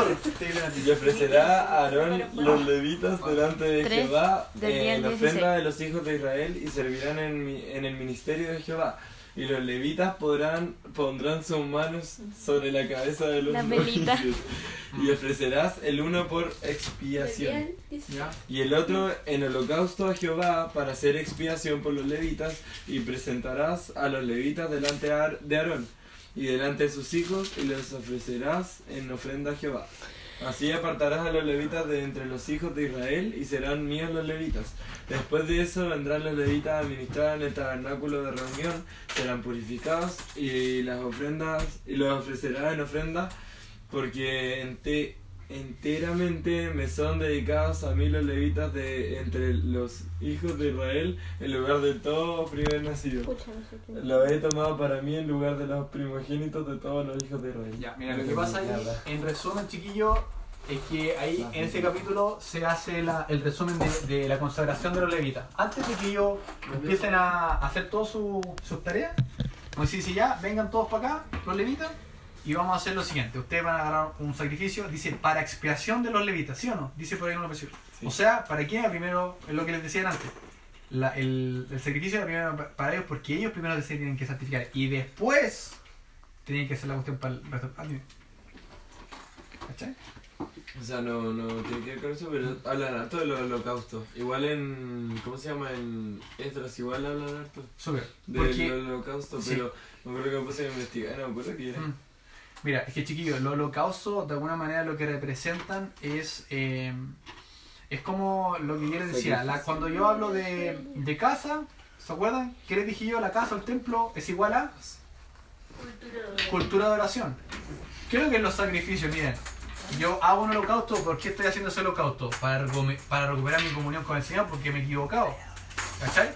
Y ofrecerá a Aarón los levitas delante de Jehová día en la 16. ofrenda de los hijos de Israel y servirán en, mi- en el ministerio de Jehová. Y los levitas podrán, pondrán sus manos sobre la cabeza de los La velita. novillos. Y ofrecerás el uno por expiación. Y el otro en holocausto a Jehová para hacer expiación por los levitas, y presentarás a los levitas delante de Aarón y delante de sus hijos, y los ofrecerás en ofrenda a Jehová. Así apartarás a los levitas de entre los hijos de Israel, y serán míos los levitas. Después de eso vendrán los levitas a administrar en el tabernáculo de reunión, serán purificados, y las ofrendas, y los ofrecerás en ofrenda, porque ente- enteramente me son dedicados a mí los levitas de entre los hijos de Israel en lugar de todo primer nacido. Lo he tomado para mí en lugar de los primogénitos de todos los hijos de Israel. Ya, mira, lo que pasa ahí, en resumen, chiquillo, es que ahí en ese capítulo se hace la- el resumen de, de la consagración de los levitas. Antes de que ellos empiecen a hacer todas su- sus tareas, como si dice ya, vengan todos para acá, los levitas, y vamos a hacer lo siguiente. Ustedes van a agarrar un sacrificio, dice, para expiación de los levitas, ¿sí o no? Dice por ahí en una versión. Sí. O sea, ¿para qué? Primero, es lo que les decía antes. La- el, el sacrificio era primero pa- para ellos porque ellos primero se tienen que santificar y después tienen que hacer la cuestión para el resto. Ah. O sea, no, no tiene que ver con eso, pero hablan harto de los holocaustos. Igual en. ¿Cómo se llama? En Esdras, igual hablan harto Súper. del holocausto, sí. pero me acuerdo que me puse a investigar, no me acuerdo qué era. Mm. Mira, es que chiquillos, los holocaustos de alguna manera lo que representan es. eh, es como lo que yo les decía. la- cuando yo hablo de, de casa, ¿se acuerdan? ¿Qué les dije yo? La casa o el templo es igual a cultura de oración. ¿Qué es lo que es los sacrificios? Miren, yo hago un holocausto, ¿por qué estoy haciendo ese holocausto? Para, para recuperar mi comunión con el Señor, porque me he equivocado. ¿Cachai?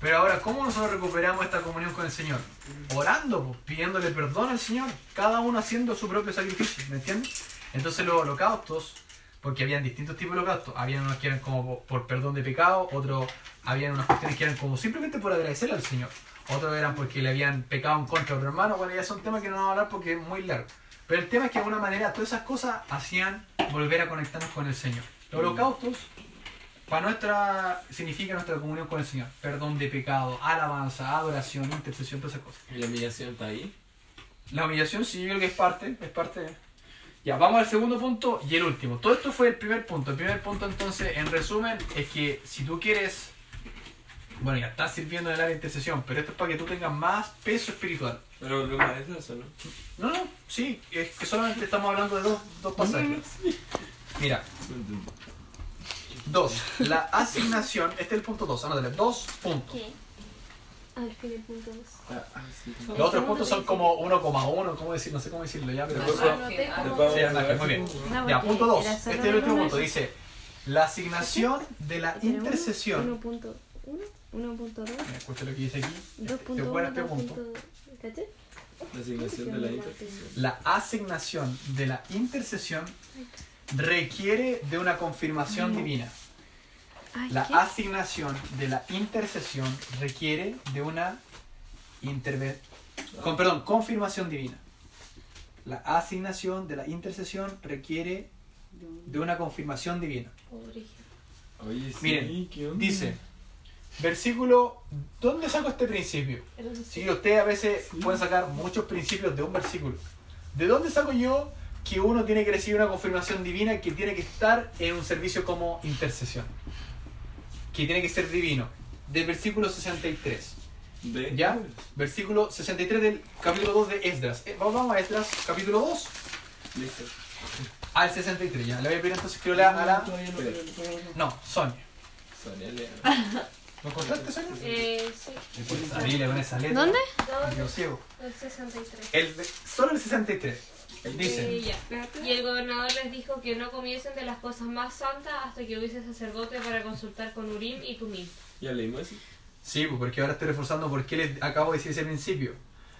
Pero ahora, ¿cómo nosotros recuperamos esta comunión con el Señor? Orando, pues, pidiéndole perdón al Señor, cada uno haciendo su propio sacrificio, ¿me entiendes? Entonces los holocaustos, porque habían distintos tipos de holocaustos, habían unos que eran como por, perdón de pecado, otros habían unas cuestiones que eran como simplemente por agradecerle al Señor, otros eran porque le habían pecado en contra a otro hermano, bueno, ya son temas que no vamos a hablar porque es muy largo. Pero el tema es que de alguna manera todas esas cosas hacían volver a conectarnos con el Señor. Los holocaustos para nuestra significa nuestra comunión con el Señor. Perdón de pecado, alabanza, adoración, intercesión, todas esas cosas. ¿Y la humillación está ahí? La humillación sí, yo creo que es parte, es parte de... Ya, vamos al segundo punto y el último. Todo esto fue el primer punto. El primer punto entonces, en resumen, es que si tú quieres Bueno, ya estás sirviendo en el área de intercesión, pero esto es para que tú tengas más peso espiritual. Pero volvemos a eso, ¿no? No, no, sí, es que solamente estamos hablando de dos, dos pasajes. Mira, No entendí. Dos. La asignación, este es el punto dos, anótale, dos puntos. ¿Qué? Al fin el punto dos. Ah, ah, sí. Los otros puntos son como 1,1, ¿cómo decir? No sé cómo decirlo ya, pero... Después- vamos Sí, anda, muy bien. No, Ya, punto dos. era Este solo es el último punto. Dice, la asignación de la intercesión... 1.1, 1.2, Mira, Escucha lo que dice aquí. Te 2.1, voy a este punto. 2.2. ¿Cachai? La asignación de la intercesión. La asignación de la intercesión requiere de una confirmación divina. Ay, La ¿qué? asignación de la intercesión requiere de una interve- con, perdón, confirmación divina. La asignación de la intercesión requiere de una confirmación divina. Oye, sí, Miren, ¿qué onda? Dice, versículo, ¿dónde saco este principio? Si ustedes a veces pueden sacar muchos principios de un versículo. ¿De dónde saco yo que uno tiene que recibir una confirmación divina que tiene que estar en un servicio como intercesión? Que tiene que ser divino. Del versículo 63. De- ¿Ya? Versículo 63 del capítulo 2 de Esdras. Eh, Vamos a Esdras, capítulo 2, Listo. al 63. Ya, le voy a pedir entonces que lo lea a la... No, Sonia. Sonia, lea. ¿Lo encontraste, Sonia? Eh, sí, Pues abrile con esa letra. ¿Dónde? Yo ciego. el 63. El solo el 63. Dice... Y el gobernador les dijo que no comiesen de las cosas más santas hasta que hubiese sacerdote para consultar con Urim y Tumim. ¿Ya leímos eso? Sí, pues, porque ahora estoy reforzando por qué les acabo de decir ese principio.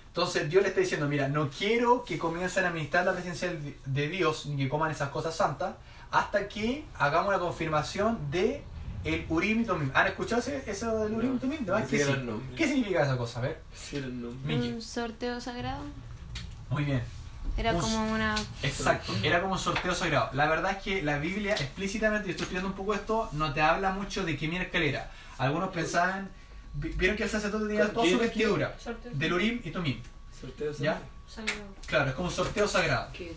Entonces Dios le está diciendo, mira, no quiero que comiencen a administrar la presencia de Dios ni que coman esas cosas santas hasta que hagamos una confirmación de el Urim y Tumim. ¿Han escuchado ese- eso del Urim y Tumim? Que era sí. ¿Qué significa esa cosa? A ver. Sí, era el nombre. Miki. Un sorteo sagrado. Muy bien. Era Un- como una. Exacto, era como un sorteo sagrado. La verdad es que la Biblia explícitamente, y estoy estudiando un poco esto, no te habla mucho de qué miércoles era. Algunos pensaban, vi- vieron que el sacerdote tenía toda su vestidura del Urim y Tumim. Sorteo ¿Ya? sagrado. Claro, es como un sorteo sagrado. ¿Qué?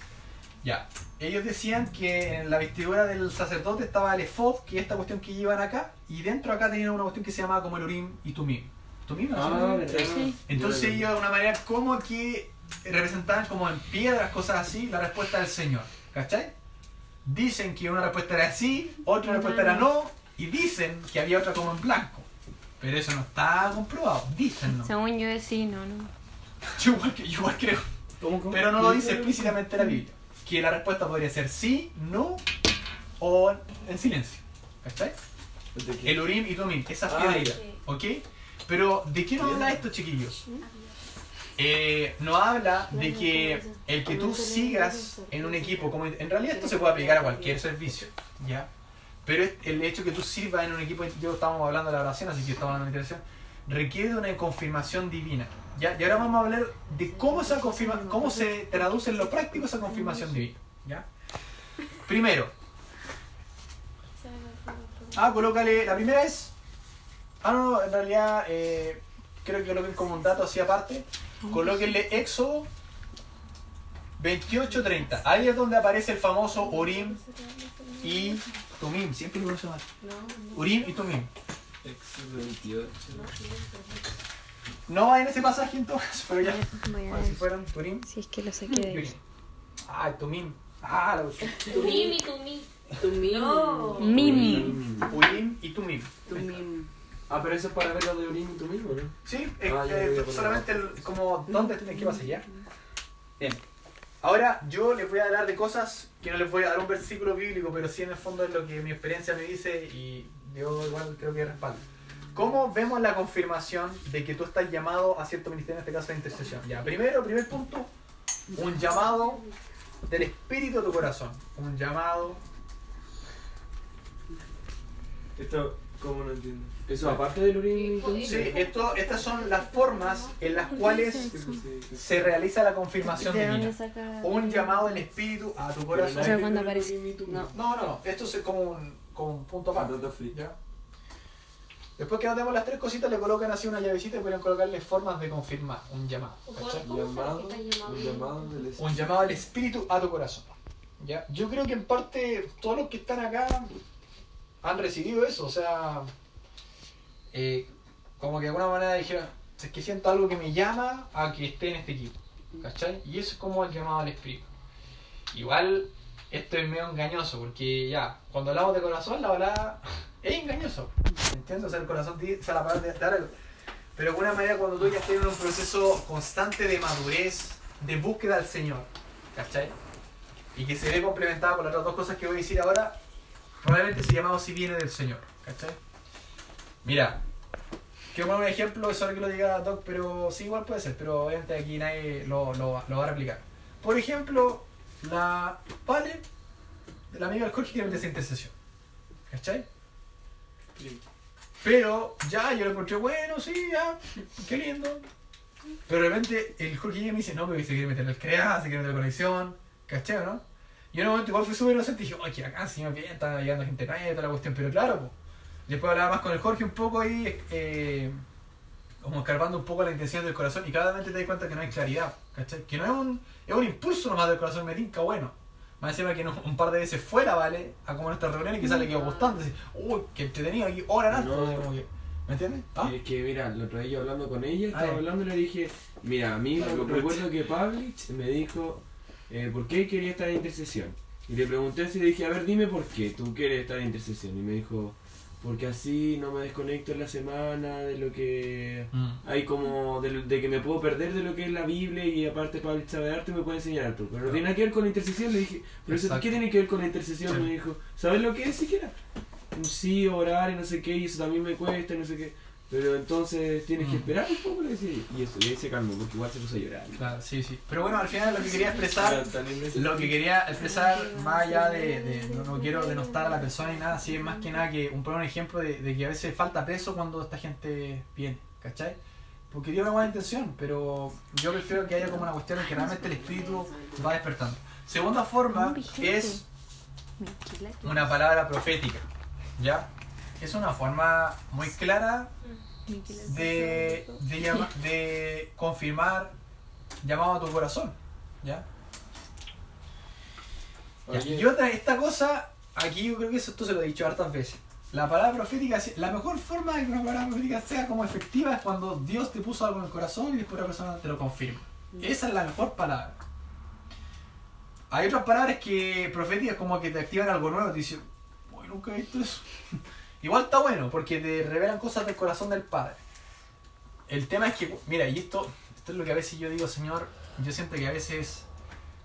Ya. Ellos decían que en la vestidura del sacerdote estaba el efod, que es esta cuestión que llevan acá, y dentro acá tenían una cuestión que se llamaba como el Urim y Tumim. ¿Tumim? Ah, ¿Sí? Entonces ellos de una manera como que representaban como en piedras, cosas así, la respuesta del Señor. ¿Cachai? Dicen que una respuesta era sí, otra respuesta era no, y dicen que había otra como en blanco. Pero eso no está comprobado, dicen no. Según yo es sí, no, no. Yo igual, que- yo igual creo. ¿Cómo, cómo? Pero no lo dice explícitamente la Biblia. Que la respuesta podría ser sí, no o en silencio. ¿Cachai? El Urim y Tumim, esas Ah, piedritas. ya. ¿Ok? Pero, ¿de qué nos habla esto, chiquillos? Eh, nos habla de que el que tú sigas en un equipo, como en realidad esto se puede aplicar a cualquier servicio, ¿ya? Pero el hecho que tú sirvas en un equipo, yo estábamos hablando de la oración, así que estamos hablando de la interacción, requiere de una confirmación divina. ¿ya? Y ahora vamos a hablar de cómo, esa confirma, cómo se traduce en lo práctico esa confirmación divina. ¿ya? Primero, ah, colócale, la primera es, ah, no, no, en realidad eh, creo que coloquen como un dato así aparte, colóquenle Éxodo 28-30. Ahí es donde aparece el famoso Urim y Tumim. Siempre lo pronuncio mal. Urim y Tumim. Éxodo 28. No va en ese pasaje entonces, pero ya. Bueno, si fueran Turim si es que lo saqué de ahí. Ah, Tumim. Ah, la busqué. Urim y Tumim. Tumim. No. Mim. Urim y Tumim. Tumim. Ah, pero eso es para ver lo de y tú mismo, ¿no? Sí, es, Ah, eh, voy a poner solamente el- como dónde tiene que pasa ya. Bien. Ahora yo les voy a hablar de cosas que no les voy a dar un versículo bíblico, pero sí en el fondo es lo que mi experiencia me dice y yo igual creo que respaldo. ¿Cómo vemos la confirmación de que tú estás llamado a cierto ministerio, en este caso de intercesión? Ya, primero, primer punto, un llamado del espíritu a tu corazón. Un llamado. Esto, ¿cómo no entiendo? ¿Eso aparte del y Tumim? Sí, esto, estas son las formas en las cuales se realiza la confirmación ¿De dónde divina. Un llamado del espíritu a tu corazón. Cuando aparece. No. No, no, esto es como un, como un punto aparte. Después que notemos las tres cositas, le colocan así una llavecita y pueden colocarle formas de confirmar, un llamado. un llamado del Espíritu. Un llamado del espíritu a tu corazón. ¿ya? Yo creo que en parte todos los que están acá han recibido eso, o sea, eh, como que de alguna manera dijera, es que siento algo que me llama a que esté en este equipo. ¿Cachai? Y eso es como el llamado al espíritu. Igual, esto es medio engañoso, porque ya, cuando hablamos de corazón, la palabra es engañoso. ¿Entiendes? O sea, el corazón dice la palabra de dar algo. Pero de alguna manera, cuando tú ya estás en un proceso constante de madurez, de búsqueda al Señor, ¿cachai? Y que se ve complementado con las otras dos cosas que voy a decir ahora, probablemente ese llamado sí viene del Señor, ¿cachai? Mira, poner un ejemplo, es hora que lo diga Doc, pero sí, igual puede ser, pero obviamente aquí nadie lo, lo, lo va a replicar. Por ejemplo, la Vale, la amiga del Jorge, quiere meterse en intercesión, ¿cachai? Pero ya, yo lo encontré bueno, sí, ya, qué lindo. Pero de repente el Jorge me dice, no, pero se quiere meter el CREA, se quiere meter la conexión, ¿cachai o no? Y en un momento igual fue súper inocente y dije, oye, acá sí me bien, está llegando gente nueva y toda la cuestión, pero claro, pues. Después hablaba más con el Jorge un poco ahí, eh, como escarbando un poco la intención del corazón y claramente te das cuenta que no hay claridad, ¿cachai? Que no es un, es un impulso nomás del corazón, me tinca bueno. Más encima que no- un par de veces fuera, ¿vale? A como en esta reunión y quizás le quedó gustando. Así, uy, que entretenido aquí, hora alto. No. así como que, ¿Me entiendes? ¿Ah? Es que, mira, el otro día yo hablando con ella, estaba Ah, ya. hablando y le dije, mira, a mí me recuerdo que Pavlich me dijo, eh, ¿por qué quería estar en intercesión? Y le pregunté así, le dije, a ver, dime por qué tú quieres estar en intercesión. Y me dijo, porque así no me desconecto en la semana de lo que Mm. hay como, de, que me puedo perder de lo que es la Biblia y aparte Pavlich sabe arte me puede enseñar harto. Pero no tiene nada que ver con la intercesión, le dije, pero eso. ¿qué tiene que ver con la intercesión? Sí. Me dijo, ¿sabes lo que es siquiera? sí, orar y no sé qué, y eso también me cuesta y no sé qué. Pero entonces tienes que Mm. esperar un poco, le decía. Y eso, y ahí se calmó, porque igual se puso a llorar. Claro, sí, sí. Pero bueno, al final lo que quería expresar innecesario. Lo que quería expresar, más allá de, de- no, no quiero denostar a la persona ni nada, sí es más que nada que un, un ejemplo de, de que a veces falta peso cuando esta gente viene, ¿cachai? Porque tiene una buena intención, pero yo prefiero que haya como una cuestión en que realmente el espíritu va despertando. Segunda forma es una palabra profética, ¿ya? Es una forma muy clara de, de, llama- de confirmar llamado a tu corazón, ¿ya? Oye, Y otra, esta cosa, aquí yo creo que eso esto se lo he dicho hartas veces. La palabra profética, la mejor forma de que una palabra profética sea como efectiva es cuando Dios te puso algo en el corazón y después la persona te lo confirma. Esa es la mejor palabra. Hay otras palabras que proféticas como que te activan algo nuevo, te dicen, uy, nunca he visto eso. Igual está bueno, porque te revelan cosas del corazón del Padre. El tema es que, mira, y esto, esto es lo que a veces yo digo, Señor, yo siento que a veces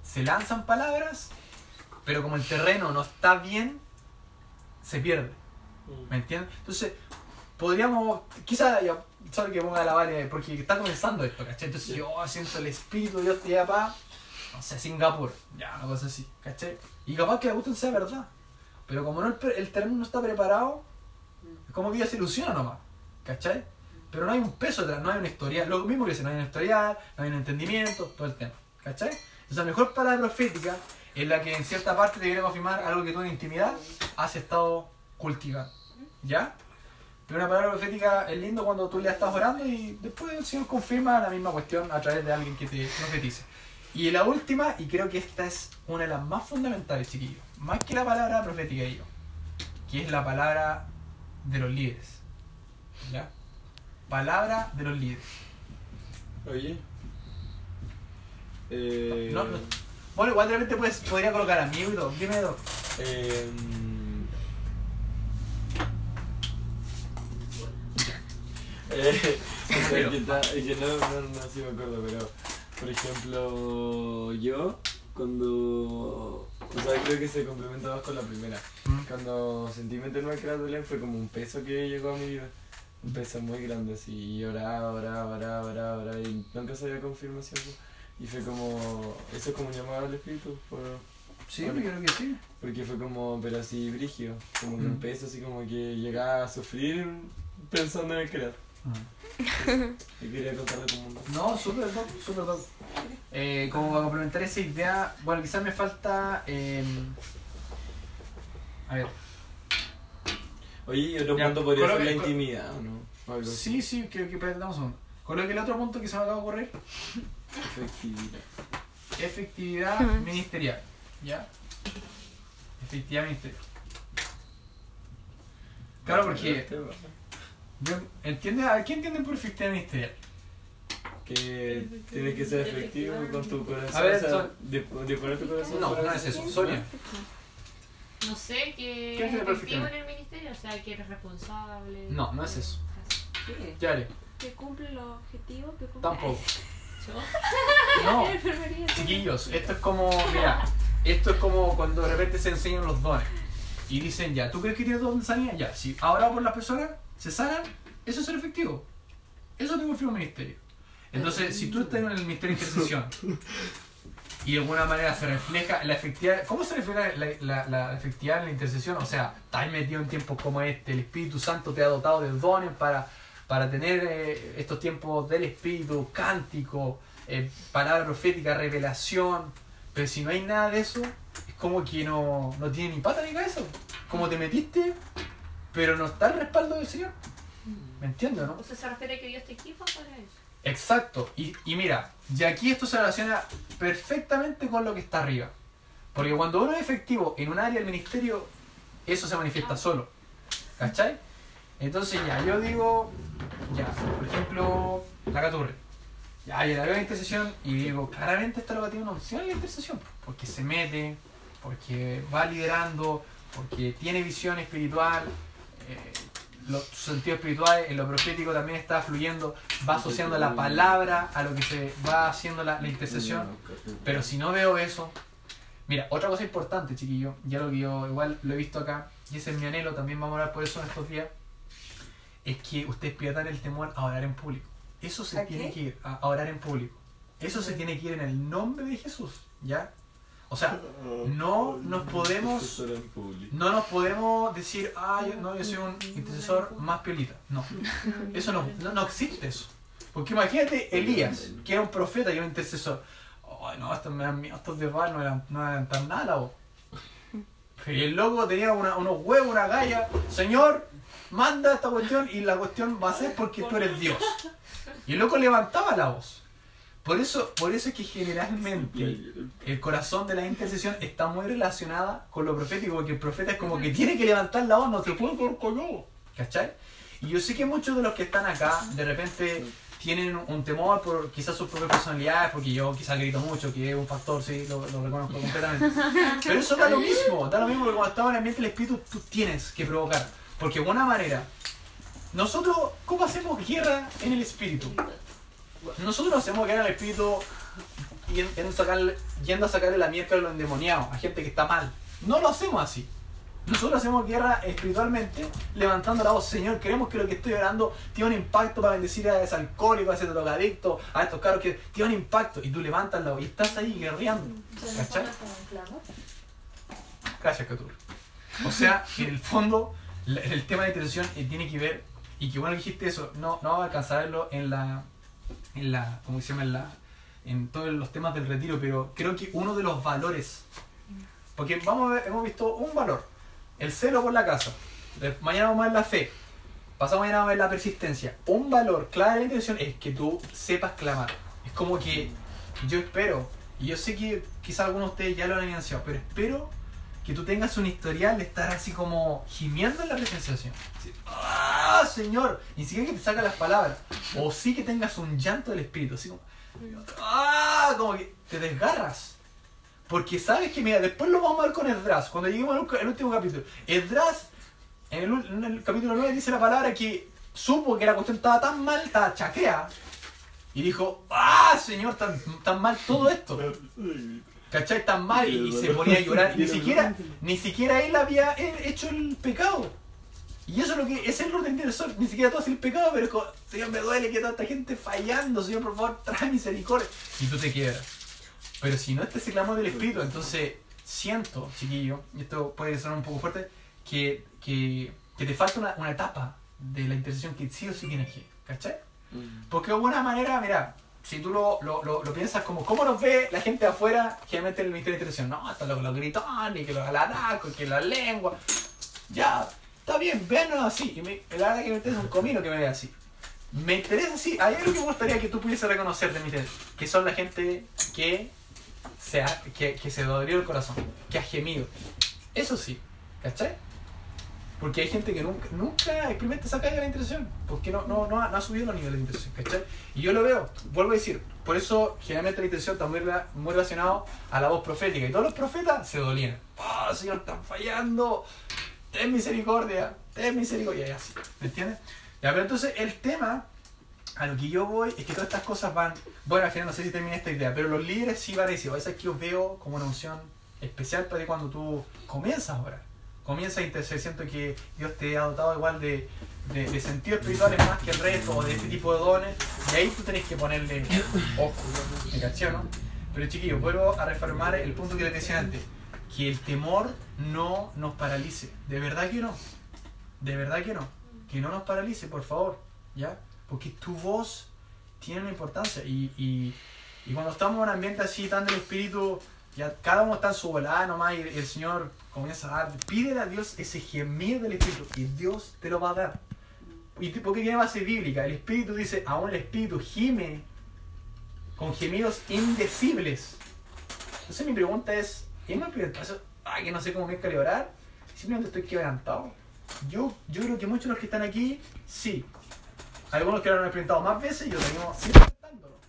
se lanzan palabras pero como el terreno no está bien, se pierde. ¿Me entiendes? Entonces, podríamos, quizá, ya, sabe que ponga la vale, porque está comenzando esto, ¿cachai? Entonces yo siento el espíritu de Dios te lleva para, no sé, Singapur, ya, una cosa así, ¿cachai? Y capaz que la cuestión sea verdad. Pero como no el, el terreno no está preparado, es como que ya se ilusiona nomás, ¿cachai? Pero no hay un peso detrás, no hay una historial, lo mismo que dice, no hay un historial, no hay un entendimiento, todo el tema, ¿cachai? Entonces la mejor palabra profética es la que en cierta parte te viene a confirmar algo que tú en intimidad has estado cultivando, ¿ya? Pero una palabra profética es lindo cuando tú le estás orando y después el Señor confirma la misma cuestión a través de alguien que te profetice. Y la última, y creo que esta es una de las más fundamentales, chiquillos, más que la palabra profética, digo, que es la palabra de los líderes. ¿Ya? Palabra de los líderes. Oye. Eh, No, no. Bueno, igual de repente puedes, podría colocar amigo y todo. Dime dos. eh, eh, o sea, que, ta- que no, no, no, sí me acuerdo, pero por ejemplo, yo cuando. O sea, creo que se complementa más con la primera. Cuando sentí meterme al Cratolén fue como un peso que llegó a mi vida. Un peso muy grande, así. Y oraba, oraba, oraba, oraba, oraba. Y nunca sabía confirmación. Y fue como. Eso es como un llamado al espíritu. Por, Sí, yo creo que sí. porque fue como, pero así brígido. Como que un peso, así como que llegaba a sufrir pensando en el crear. Y quería contarle como un. No, súper top, súper top. Eh, como para complementar esa idea, bueno, quizás me falta. eh, a ver, Oye, y otro Ya, punto podría ser coloque- la intimidad, ¿o no? O algo sí, así. sí, creo que espérate, dame un segundo. Coloque el otro punto que se me acaba de ocurrir: Efectividad. efectividad ministerial. ¿Ya? Efectividad ministerial. Claro, porque Yo- ¿Entiende? ¿A quién entienden por efectividad ministerial? Que tienes que ser efectivo con tu corazón. A ver, o sea, son- de, de poner tu corazón. No, no es eso. Sonia. No sé, que ¿Qué es es el efectivo en el ministerio, o sea, que eres responsable. No, no es eso. ¿Qué? Ya haré. Que cumple los objetivos que cumple. Tampoco. Yo, No. Chiquillos, esto es como, mira, esto es como cuando de repente se enseñan los dones y dicen ya, ¿tú crees que tienes don de sanidad? Ya, si ahora por las personas se sanan, eso es ser efectivo. Eso te confirma el ministerio. Entonces, si tú estás en el ministerio de intercesión y de alguna manera se refleja la efectividad, ¿cómo se refleja la, la- la efectividad en la intercesión? O sea, estás metido en tiempos como este, el Espíritu Santo te ha dotado de dones para, para tener eh, estos tiempos del Espíritu, cántico, eh, palabra profética, revelación, pero si no hay nada de eso, es como que no, no tiene ni pata ni cabeza. Como te metiste, pero no está el respaldo del Señor. ¿Me entiendes, no? o sea, se refiere a que Dios te equipa para eso. Exacto. Y, y mira, y aquí esto se relaciona perfectamente con lo que está arriba. Porque cuando uno es efectivo en un área del ministerio, eso se manifiesta solo. ¿Cachai? Entonces ya, yo digo, ya, por ejemplo, la caturre. Ya, yo la veo en intercesión y digo, claramente esta loca tiene una opción en la intercesión. Porque se mete, porque va liderando, porque tiene visión espiritual. Eh, lo- su sentido espiritual, en lo profético también está fluyendo, va asociando la palabra a lo que se va haciendo la, la intercesión. Pero si no veo eso, mira, otra cosa importante, chiquillo, ya lo que yo igual lo he visto acá, y ese es mi anhelo, también vamos a hablar por eso en estos días, es que ustedes pierdan el temor a orar en público. Eso se ¿A tiene qué? que ir, a, a orar en público. Eso se tiene que ir en el nombre de Jesús, ¿ya? O sea, no nos podemos no nos podemos decir, ah, yo, no, yo soy un intercesor más piolita. No, eso no, no, no existe eso. Porque imagínate Elías, que era un profeta y un intercesor. Ay, no, estos estos de Baal no eran, no eran tan nada voz. Pero el loco tenía una- unos huevos, una galla. Señor, manda esta cuestión y la cuestión va a ser porque tú eres Dios. Y el loco levantaba la voz. Por eso, por eso es que generalmente el corazón de la intercesión está muy relacionada con lo profético, porque el profeta es como que tiene que levantar la voz, no se puede quedar callado. ¿Cachai? Y yo sé que muchos de los que están acá, de repente tienen un temor por quizás sus propias personalidades, porque yo quizás grito mucho, que es un factor, sí, lo, lo reconozco completamente. Pero eso da lo mismo, da lo mismo, porque cuando estamos en el ambiente del espíritu, tú tienes que provocar. Porque de alguna manera, nosotros, ¿cómo hacemos guerra en el espíritu? Nosotros hacemos guerra en el espíritu yendo a sacarle, yendo a sacarle la mierda a los endemoniados, a gente que está mal. No lo hacemos así. Nosotros hacemos guerra espiritualmente, levantando la voz, Señor, queremos que lo que estoy orando tiene un impacto para bendecir a ese alcohólico, a ese drogadicto, a estos caros que tiene un impacto. Y tú levantas la voz y estás ahí guerreando. ¿Cachai? Gracias, Catur. O sea, en el fondo, el tema de intercesión eh, tiene que ver, y que bueno que dijiste eso, no, no vamos a alcanzar a verlo en la, en la, ¿cómo se llama? En, la, en todos los temas del retiro, pero creo que uno de los valores, porque vamos a ver, hemos visto un valor, el celo por la casa, mañana vamos a ver la fe, pasado mañana vamos a ver la persistencia, un valor clave de la intercesión es que tú sepas clamar, es como que yo espero, y yo sé que quizás algunos de ustedes ya lo han evidenciado, pero espero que tú tengas un historial de estar así como gimiendo en la Señor. Así, ¡Ah, Señor! Ni siquiera que te saca las palabras. O sí que tengas un llanto del Espíritu, así como, ¡ah! Como que te desgarras. Porque sabes que, mira, después lo vamos a ver con Esdras, cuando lleguemos al último capítulo. Esdras, en el, ul- en el capítulo 9, dice la palabra que supo que la cuestión estaba tan mal, estaba chacrea. Y dijo, ¡ah, Señor, tan, tan mal todo esto! ¿Cachai? Tan mal y, y se ponía a llorar. Ni siquiera, ni siquiera él había he- hecho el pecado. Y eso es lo que es el orden del sol. Ni siquiera tú haces el pecado, pero es como, Señor, me duele que toda esta gente fallando. Señor, por favor, trae misericordia. Y tú te quiebras. Pero si no está ese clamor del Espíritu, entonces siento, chiquillo, y esto puede sonar un poco fuerte, que, que, que te falta una, una etapa de la intercesión que sí o sí tienes que. ¿Cachai? Porque de alguna manera, mira, si tú lo, lo, lo, lo piensas como, ¿cómo nos ve la gente afuera generalmente en el Ministerio de Intercesión? No, hasta los, los gritones, que los alaracos, que la lengua. Ya, está bien, véanos así. Y me, la verdad que me interesa un comino que me vea así. Me interesa así. Hay algo que me gustaría que tú pudieses reconocer de mi que son la gente que se, ha- que, que se dolió el corazón, que ha gemido. Eso sí, ¿cachai? Porque hay gente que nunca, nunca experimenta esa caída de la intercesión, porque no, no, no, ha, subido los niveles de intercesión, ¿cachai? Y yo lo veo, vuelvo a decir, por eso generalmente la intercesión está muy, muy relacionado a la voz profética, y todos los profetas se dolían. ¡Ah, Señor, están fallando! ¡Ten misericordia! ¡Ten misericordia! Y así, ¿me entiendes? Ya, pero entonces el tema a lo que yo voy es que todas estas cosas van. Bueno, al final no sé si terminé esta idea, pero los líderes sí van a decir, esa es que yo veo como una unción especial para cuando tú comienzas a orar. Comienzas a interceder, siento que Dios te ha dotado igual de, de, de sentidos espirituales más que el resto, o de este tipo de dones, y ahí tú tenés que ponerle ojo, ¿me caché, no? Pero chiquillos, vuelvo a reformar el punto que les decía antes, que el temor no nos paralice, de verdad que no, de verdad que no, que no nos paralice, por favor, ¿ya? Porque tu voz tiene una importancia y, y, y cuando estamos en un ambiente así tan del espíritu, ya cada uno está en su volada nomás y el Señor comienza a dar, pídele a Dios ese gemir del espíritu y Dios te lo va a dar. Y te- porque tiene base bíblica, el espíritu dice, aún el espíritu gime con gemidos indecibles. Entonces mi pregunta es, ¿es muy eso? Ay, que no sé cómo me calibrar, simplemente estoy quebrantado. Yo, yo creo que muchos de los que están aquí, sí. Algunos que lo han experimentado más veces yo tengo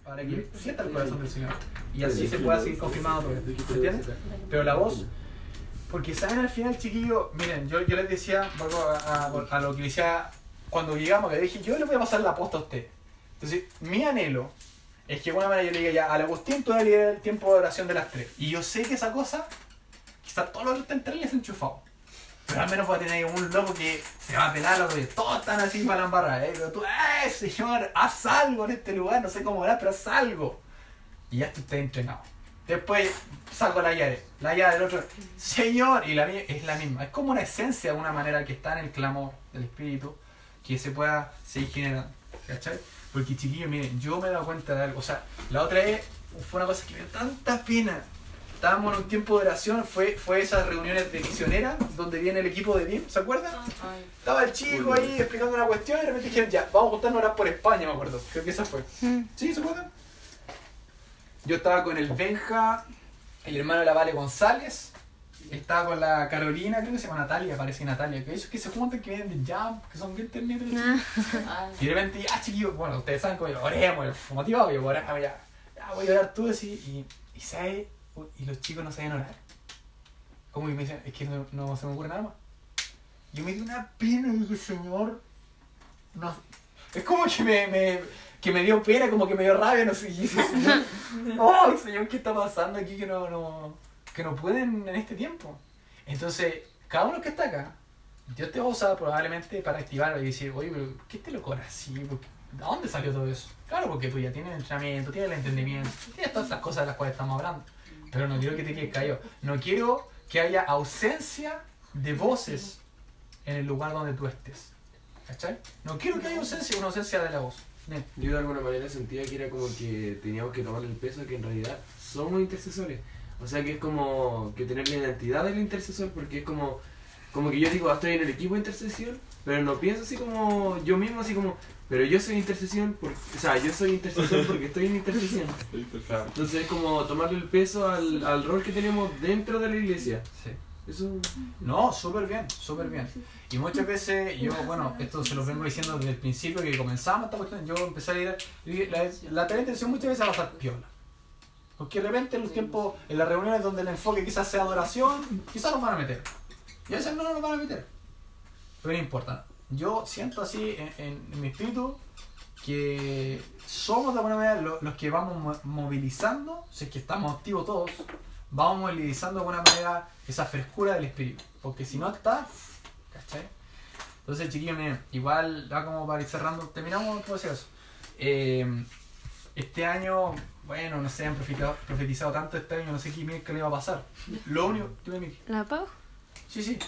para que sienta el corazón del Señor. Y así se pueda seguir confirmando todo esto. ¿Me entiendes? Pero la voz, porque saben al final, chiquillos, miren, yo, yo les decía, vuelvo a, a- a lo que decía cuando llegamos, que dije, yo le voy a pasar la posta a usted. Entonces, mi anhelo es que de alguna manera yo le diga ya, al Agustín tú vas a liderar el tiempo de oración de las tres. Y yo sé que esa cosa, quizás todos los que les enchufado. Pero al menos voy a tener un loco que se va a pelar, loco, que todos están así para la embarrada, ¿eh? Pero tú, ¡eh, señor! Haz algo en este lugar, no sé cómo era, pero haz algo. Y ya tú estás entrenado. Después salgo a la llave, la llave del otro, Señor, y la mía es la misma. Es como una esencia de una manera que está en el clamor del Espíritu, que se pueda seguir generando. ¿Cachai? Porque chiquillos, miren, yo me he dado cuenta de algo. O sea, la otra vez fue una cosa que me dio tanta pena. Estábamos en un tiempo de oración, fue, fue esas reuniones de misioneras donde viene el equipo de BIM, ¿se acuerdan? Estaba el chico ahí explicando una cuestión y de repente dijeron, ya, vamos a juntarnos a orar por España, me acuerdo. Creo que esa fue. Mm. ¿Sí? ¿Se acuerdan? Yo estaba con el Benja, el hermano de la Vale González, estaba con la Carolina, creo que se llama Natalia, parece Natalia, que ellos que se juntan, que vienen de Jam, que son bien ternitos. Ah, Y de repente, ya chiquillos, bueno, ustedes saben cómo yo, oremos, motivado, yo ya, ya voy a orar tú así, y, y. Y los chicos no sabían orar. Como que me dicen, es que no, no se me ocurre nada más. Yo me di una pena y dije, Señor, no. Es como que me, me, que me dio pena, como que me dio rabia, no sé. Y dije, Señor, ¡ay, Señor, qué está pasando aquí que no, no, que no pueden en este tiempo! Entonces, cada uno que está acá, Dios te va a usar probablemente para activar y decir, oye, pero ¿qué te lo así? ¿De dónde salió todo eso? Claro, porque tú ya tienes el entrenamiento, tienes el entendimiento, tienes todas estas cosas de las cuales estamos hablando. Pero no quiero que te quedes callado. No quiero que haya ausencia de voces en el lugar donde tú estés. ¿Cachai? No quiero que haya ausencia, una ausencia de la voz. Yo de alguna manera sentía que era como que teníamos que tomar el peso que en realidad somos intercesores. O sea que es como que tener la identidad del intercesor porque es como, como que yo digo, ah, estoy en el equipo de intercesión, pero no pienso así como yo mismo, así como, pero yo soy intercesión, por, o sea, yo soy intercesor porque estoy en intercesión. Entonces es como tomarle el peso al, al rol que tenemos dentro de la iglesia. Sí. Eso No, súper bien, súper bien. Y muchas veces yo, bueno, esto se lo vengo diciendo desde el principio que comenzamos esta cuestión, yo empecé a ir, la, la intención muchas veces va a pasar piola. Porque de repente en los tiempos, en las reuniones donde el enfoque quizás sea adoración, quizás nos van a meter. Y a veces no nos van a meter. Pero no importa. Yo siento así en, en- mi espíritu que somos de alguna manera lo- los, que vamos mo- movilizando, si es que estamos activos todos, vamos movilizando de alguna manera esa frescura del espíritu. Porque si no está, ¿cachai? Entonces, chiquillos, miren, igual, ya como para ir cerrando, terminamos, ¿cómo decir eso? Eh, este año, bueno, no sé, han profetizado, profetizado tanto este año, no sé qué, qué le va a pasar. Lo único, dime, Miki. ¿La pago? Sí, sí.